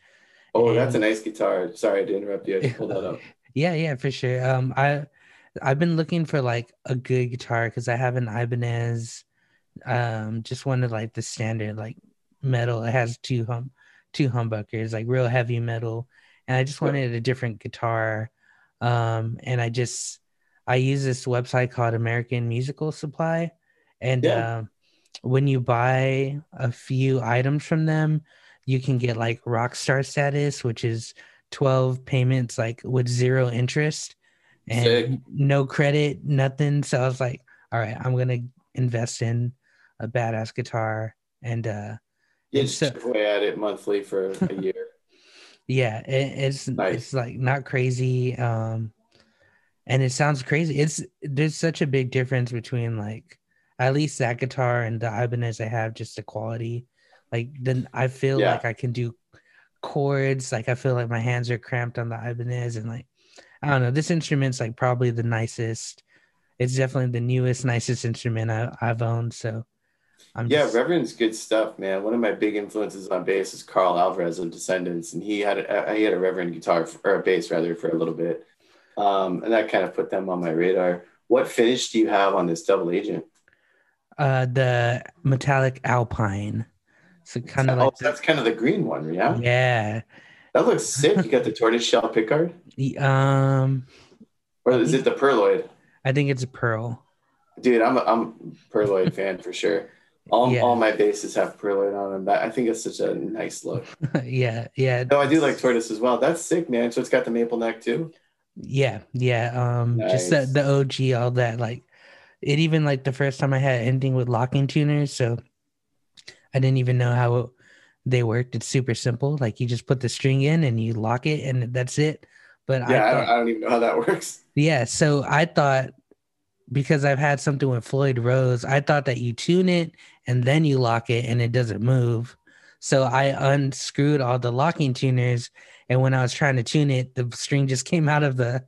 Oh, and, that's a nice guitar. Sorry to interrupt you. I just pulled that up.
Yeah, yeah, for sure. Um, I I've been looking for like a good guitar because I have an Ibanez. Um, just wanted like the standard like metal. It has two hum two humbuckers, like real heavy metal, and I just wanted a different guitar. Um, and I just I use this website called American Musical Supply, and yeah. uh, when you buy a few items from them, you can get like rock star status, which is 12 payments like with zero interest and Sick. no credit, nothing. So I was like, all right, I'm gonna invest in a badass guitar and uh
you just so, away at it monthly for a year.
yeah, it, it's nice. it's like not crazy. Um and it sounds crazy. It's there's such a big difference between like at least that guitar and the Ibanez I have, just the quality. Like then I feel yeah. like I can do chords. Like I feel like my hands are cramped on the Ibanez, and like I don't know. This instrument's like probably the nicest. It's definitely the newest, nicest instrument I, have owned. So,
I'm yeah, just... Reverend's good stuff, man. One of my big influences on bass is Karl Alvarez of Descendents, and he had a, he had a Reverend guitar for, or a bass rather for a little bit, um, and that kind of put them on my radar. What finish do you have on this double agent?
Uh, the metallic Alpine. So kind of oh, like
that's kind of the green one, yeah.
Yeah.
That looks sick. You got the tortoise shell pickguard.
Um,
or is it the pearloid?
I think it's a pearl.
Dude, I'm a, I'm a pearloid fan for sure. All, yeah. all my basses have pearloid on them. That I think it's such a nice look.
yeah, yeah.
No, I do like tortoise as well. That's sick, man. So it's got the maple neck too.
Yeah, yeah. Um, nice. just the, the OG, all that. Like, it even like the first time I had ending with locking tuners. So I didn't even know how they worked. It's super simple. Like you just put the string in and you lock it, and that's it. But
yeah, I, thought, I, don't, even know how that works.
Yeah, so I thought because I've had something with Floyd Rose, I thought that you tune it and then you lock it and it doesn't move. So I unscrewed all the locking tuners, and when I was trying to tune it, the string just came out of the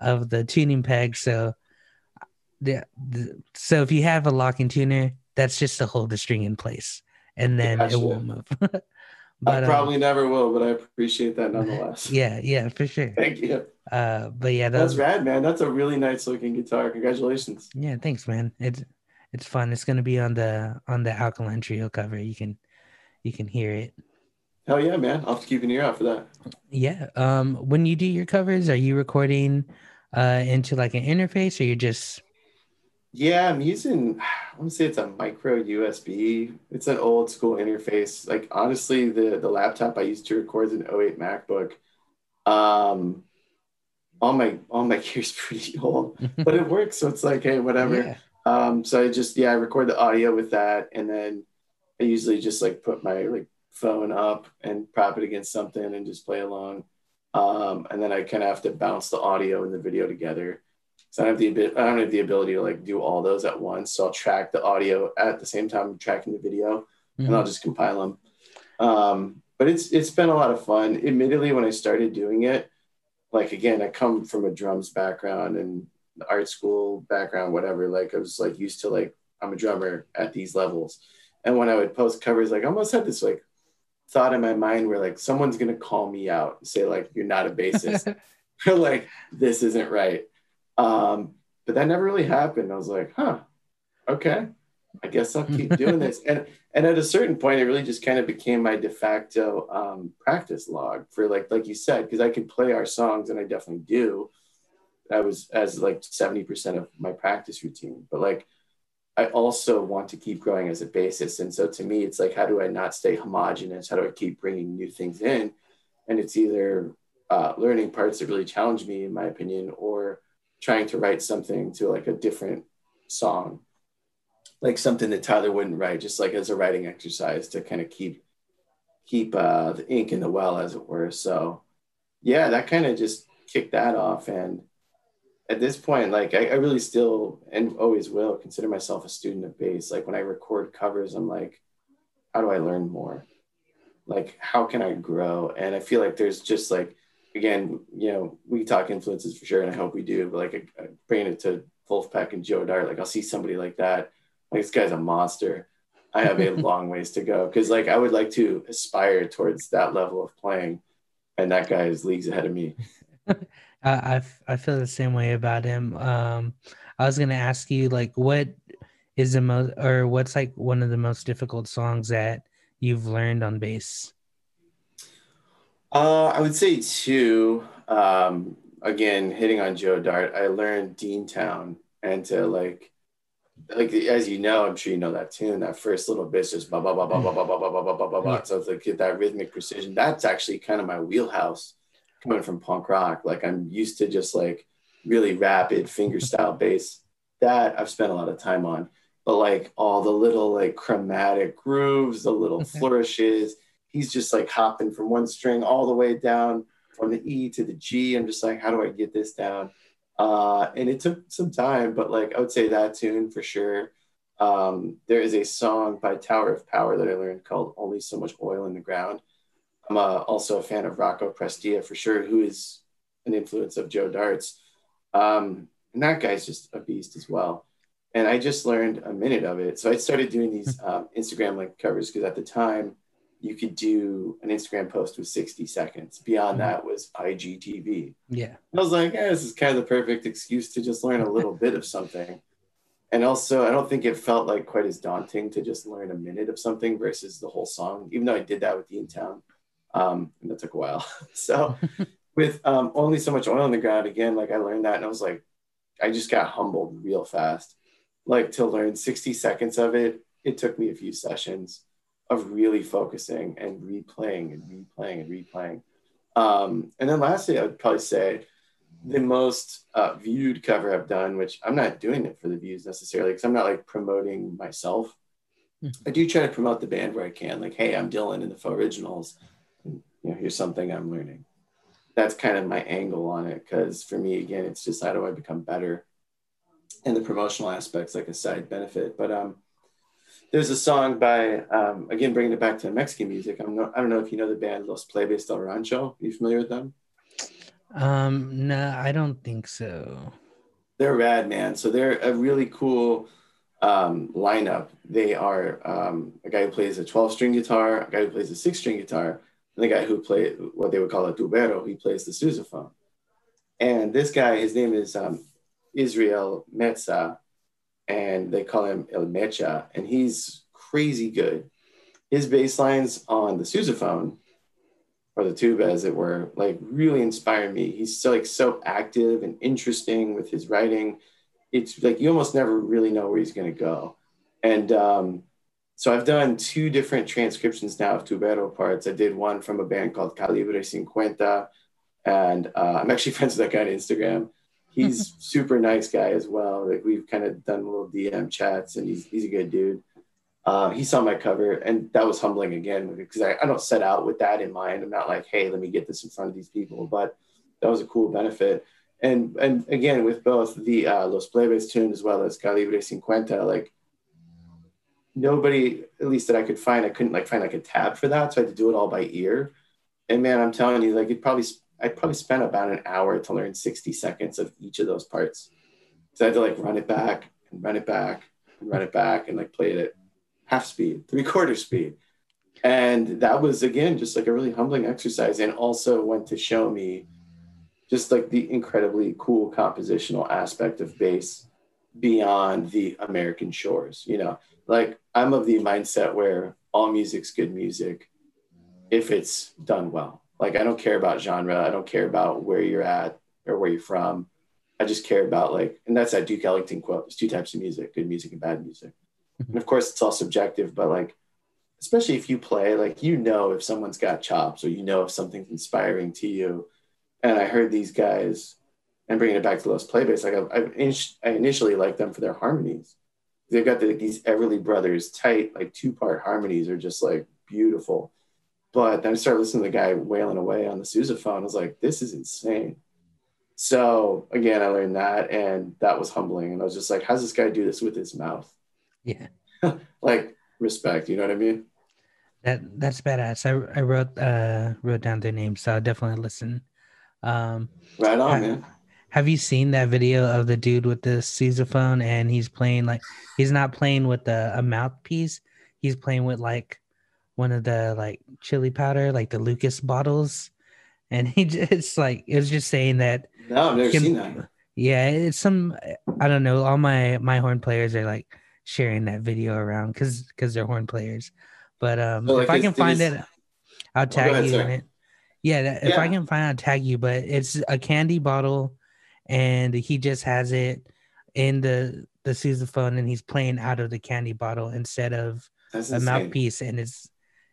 of the tuning peg. So the, the so if you have a locking tuner, that's just to hold the string in place and then gotcha. it won't move.
but, I um, probably um, never will, but I appreciate that nonetheless.
Yeah, yeah, for sure.
Thank you.
Uh, but yeah,
that that's was, rad, man. That's a really nice looking guitar. Congratulations.
Yeah, thanks, man. It's it's fun. It's gonna be on the on the Alkaline Trio cover. You can you can hear it.
Hell yeah, man! I'll have to keep an ear out for that.
Yeah. Um, when you do your covers, are you recording uh into like an interface, or you're just
yeah, I'm using, I want to say it's a micro USB. It's an old school interface. Like honestly, the the laptop I used to record is an 08 MacBook. Um, all my all my gear's pretty old, but it works. So it's like, hey, whatever. Yeah. Um, so I just yeah, I record the audio with that, and then I usually just like put my like phone up and prop it against something and just play along. Um, and then I kind of have to bounce the audio and the video together. So I don't have the I don't have the ability to like do all those at once. So I'll track the audio at the same time I'm tracking the video, mm-hmm. and I'll just compile them. Um, but it's it's been a lot of fun. Admittedly, when I started doing it, like again, I come from a drums background and art school background, whatever. Like I was like used to like I'm a drummer at these levels, and when I would post covers, like I almost had this like thought in my mind where like someone's gonna call me out and say like you're not a bassist, or like this isn't right um, but that never really happened. I was like, huh, okay, I guess I'll keep doing this. And and at a certain point, it really just kind of became my de facto um, practice log for like like you said, because I can play our songs and I definitely do. I was as like 70% of my practice routine. But like I also want to keep growing as a bassist. And so to me, it's like, how do I not stay homogenous? How do I keep bringing new things in? And it's either uh, learning parts that really challenge me, in my opinion, or trying to write something to like a different song, like something that Tyler wouldn't write, just like as a writing exercise to kind of keep keep uh, the ink in the well, as it were. So, yeah, that kind of just kicked that off. And at this point, like I, I, really still and always will consider myself a student of bass. Like when I record covers, I'm like, how do I learn more? Like, how can I grow? And I feel like there's just like, again, you know, we talk influences for sure, and I hope we do. But like bringing it to Vulfpeck and Joe Dart, like I'll see somebody like that. Like this guy's a monster. I have a long ways to go because like I would like to aspire towards that level of playing, and that guy is leagues ahead of me.
I I feel the same way about him. Um, I was gonna ask you like what is the most or what's like one of the most difficult songs that you've learned on bass?
Uh, I would say two. Um, again, hitting on Joe Dart, I learned Deantown and to like like as you know, I'm sure you know that tune. That first little bit's just ba ba ba ba ba ba ba ba ba ba ba ba. So it's like get that rhythmic precision. That's actually kind of my wheelhouse coming from punk rock. Like I'm used to just like really rapid finger style bass. That I've spent a lot of time on. But like all the little like chromatic grooves, the little flourishes, he's just like hopping from one string all the way down from the E to the G. I'm just like, how do I get this down? Uh, and it took some time, but like I would say that tune for sure. Um, there is a song by Tower of Power that I learned called Only So Much Oil in the Ground. I'm uh, also a fan of Rocco Prestia for sure, who is an influence of Joe Dart's. Um, and that guy's just a beast as well. And I just learned a minute of it. So I started doing these um, Instagram like covers because at the time you could do an Instagram post with 60 seconds. Beyond mm-hmm. that was IGTV.
Yeah.
I was like, yeah, this is kind of the perfect excuse to just learn a little bit of something. And also, I don't think it felt like quite as daunting to just learn a minute of something versus the whole song, even though I did that with Deantown. Um, and that took a while. so, with um, only so much oil in the ground, again, like I learned that and I was like, I just got humbled real fast. Like to learn 60 seconds of it, it took me a few sessions of really focusing and replaying and replaying and replaying. Um, and then lastly, I would probably say the most uh, viewed cover I've done, which I'm not doing it for the views necessarily, because I'm not like promoting myself. Mm-hmm. I do try to promote the band where I can, like, hey, I'm Dylan in the faux originals. And, you know, here's something I'm learning. That's kind of my angle on it, because for me, again, it's just how do I become better, and the promotional aspects like a side benefit. But um, there's a song by um, again bringing it back to Mexican music. I'm not, I don't know if you know the band Los Plebes del Rancho. Are you familiar with them?
Um, no, I don't think so.
They're rad, man. So they're a really cool um, lineup. They are um, a guy who plays a 12 string guitar, a guy who plays a six string guitar, and the guy who plays what they would call a tubero. He plays the sousaphone. And this guy, his name is um, Israel Metza and they call him El Mecha, and he's crazy good. His bass lines on the sousaphone, or the tuba as it were, like really inspire me. He's so like so active and interesting with his writing. It's like you almost never really know where he's gonna go. And um, so I've done two different transcriptions now of tubero parts. I did one from a band called Calibre Cincuenta, and uh, I'm actually friends with that guy on Instagram he's super nice guy as well. Like we've kind of done little DM chats, and he's he's a good dude. Uh, he saw my cover, and that was humbling again because I, I don't set out with that in mind. I'm not like, hey, let me get this in front of these people, but that was a cool benefit. And and again, with both the uh, Los Plebes tune as well as Calibre Cincuenta, like nobody, at least that I could find, I couldn't like find like a tab for that, so I had to do it all by ear. And man, I'm telling you, like it probably I probably spent about an hour to learn 60 seconds of each of those parts. So I had to like run it back and run it back and run it back and like play it at half speed, three quarter speed. And that was again just like a really humbling exercise and also went to show me just like the incredibly cool compositional aspect of bass beyond the American shores. You know, like I'm of the mindset where all music's good music if it's done well like I don't care about genre. I don't care about where you're at or where you're from. I just care about like, and that's that Duke Ellington quote. There's two types of music: good music and bad music. Mm-hmm. And of course, it's all subjective, but like, especially if you play, like you know if someone's got chops or you know if something's inspiring to you. And I heard these guys, and bringing it back to Los Plebes, like I, I initially liked them for their harmonies. They've got the, these Everly Brothers tight, like two part harmonies are just like beautiful. But then I started listening to the guy wailing away on the sousaphone. I was like, this is insane. So again, I learned that, and that was humbling. And I was just like, how's this guy do this with his mouth?
Yeah,
like respect. You know what I mean?
That that's badass. I I wrote uh wrote down their names, so I'll definitely listen. Um,
right on, man.
Have you seen that video of the dude with the sousaphone and he's playing like he's not playing with the a mouthpiece, he's playing with like one of the like chili powder, like the Lucas bottles, and he just like it was just saying that.
No, I've never seen that.
Yeah, it's some I don't know. All my my horn players are like sharing that video around because because they're horn players. But um, so like if I can find it, I'll oh, tag oh, ahead, you in it. Yeah, that, yeah, if I can find, I'll tag you. But it's a candy bottle, and he just has it in the the sousaphone, and he's playing out of the candy bottle instead of That's a insane. mouthpiece, and it's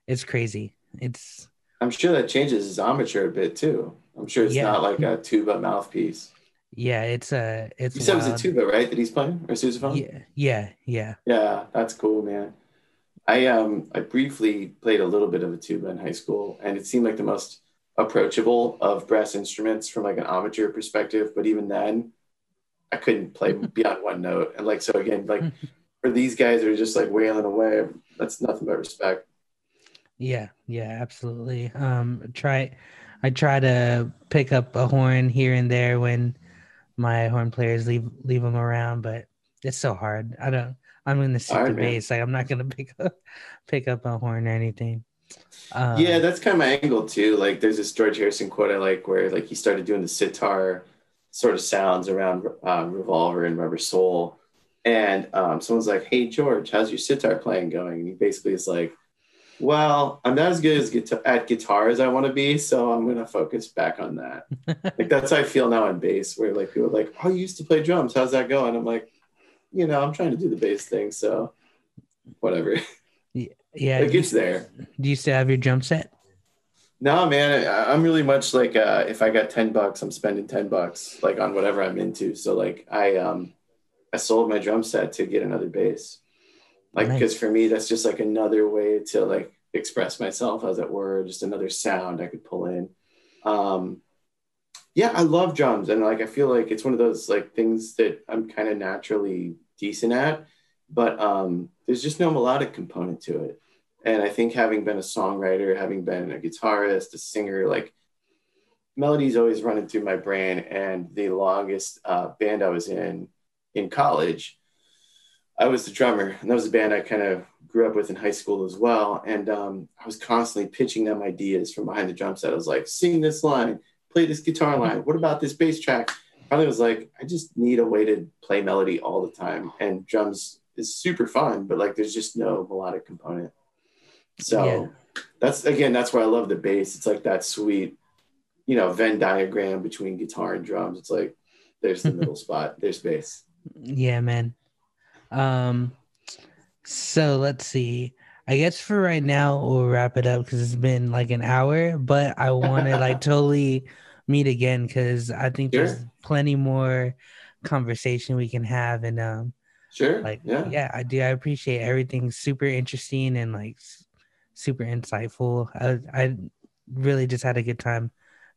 it's crazy. It's
I'm sure that changes his armature a bit too. I'm sure it's yeah. not like a tuba mouthpiece.
Yeah, it's a it's.
You said wild. it was a tuba, right? That he's playing or sousaphone?
Yeah, yeah, yeah.
Yeah, that's cool, man. I um I briefly played a little bit of a tuba in high school, and it seemed like the most approachable of brass instruments from like an amateur perspective. But even then, I couldn't play beyond one note. And like so again, like for these guys who are just like wailing away, that's nothing but respect.
Yeah, yeah, absolutely. Um, try, I try to pick up a horn here and there when my horn players leave leave them around, but it's so hard. I don't. I'm in the super bass. Like I'm not gonna pick up pick up a horn or anything.
Um, yeah, that's kind of my angle too. Like there's this George Harrison quote I like where like he started doing the sitar sort of sounds around um, Revolver and Rubber Soul, and um, someone's like, "Hey George, how's your sitar playing going?" And he basically is like, well, I'm not as good as guitar- at guitar as I want to be, so I'm gonna focus back on that. like that's how I feel now on bass, where like people are like, "Oh, you used to play drums. How's that going?" I'm like, you know, I'm trying to do the bass thing, so whatever.
Yeah,
it gets there.
Do you still have your drum set?
No, man. I, am really much like uh, if I got ten bucks, I'm spending ten bucks like on whatever I'm into. So like I um I sold my drum set to get another bass like because nice. for me that's just like another way to like express myself as it were just another sound i could pull in. Um yeah i love drums. And like i feel like it's one of those like things that i'm kind of naturally decent at. But um there's just no melodic component to it. And i think having been a songwriter having been a guitarist a singer like melodies always running through my brain. And the longest uh, band i was in in college I was the drummer, and that was a band I kind of grew up with in high school as well. And um, I was constantly pitching them ideas from behind the drum set. I was like, sing this line, play this guitar line. What about this bass track? Finally, was like, I just need a way to play melody all the time. And drums is super fun, but like, there's just no melodic component. So yeah. that's again, that's why I love the bass. It's like that sweet, you know, Venn diagram between guitar and drums. It's like there's the middle spot. There's bass.
Yeah, man. Um, so let's see. I guess for right now we'll wrap it up because it's been like an hour. But I want to like totally meet again because I think sure. there's plenty more conversation we can have and um
sure
like yeah yeah I do I appreciate everything super interesting and like super insightful. I I really just had a good time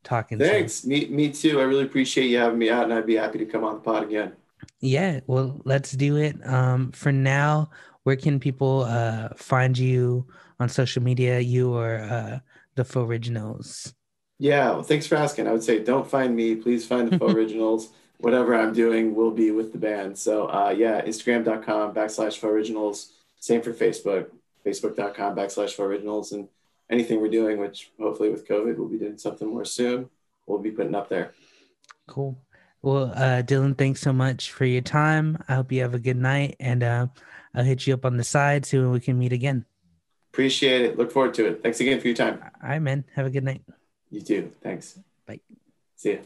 talking.
Thanks. Me me too. I really appreciate you having me out, and I'd be happy to come on the pod again.
Yeah, well, let's do it. Um, for now, where can people uh, find you on social media, you or uh, the Faux Originals?
Yeah, well, thanks for asking. I would say don't find me. Please find the Faux Originals. Whatever I'm doing will be with the band. So, uh, yeah, Instagram.com backslash Faux Originals. Same for Facebook, Facebook.com backslash Faux Originals. And anything we're doing, which hopefully with COVID, we'll be doing something more soon, we'll be putting up there.
Cool. Well, uh, Dylan, thanks so much for your time. I hope you have a good night, and uh, I'll hit you up on the side so we can meet again.
Appreciate it. Look forward to it. Thanks again for your time.
All right, man. Have a good night.
You too. Thanks.
Bye.
See ya.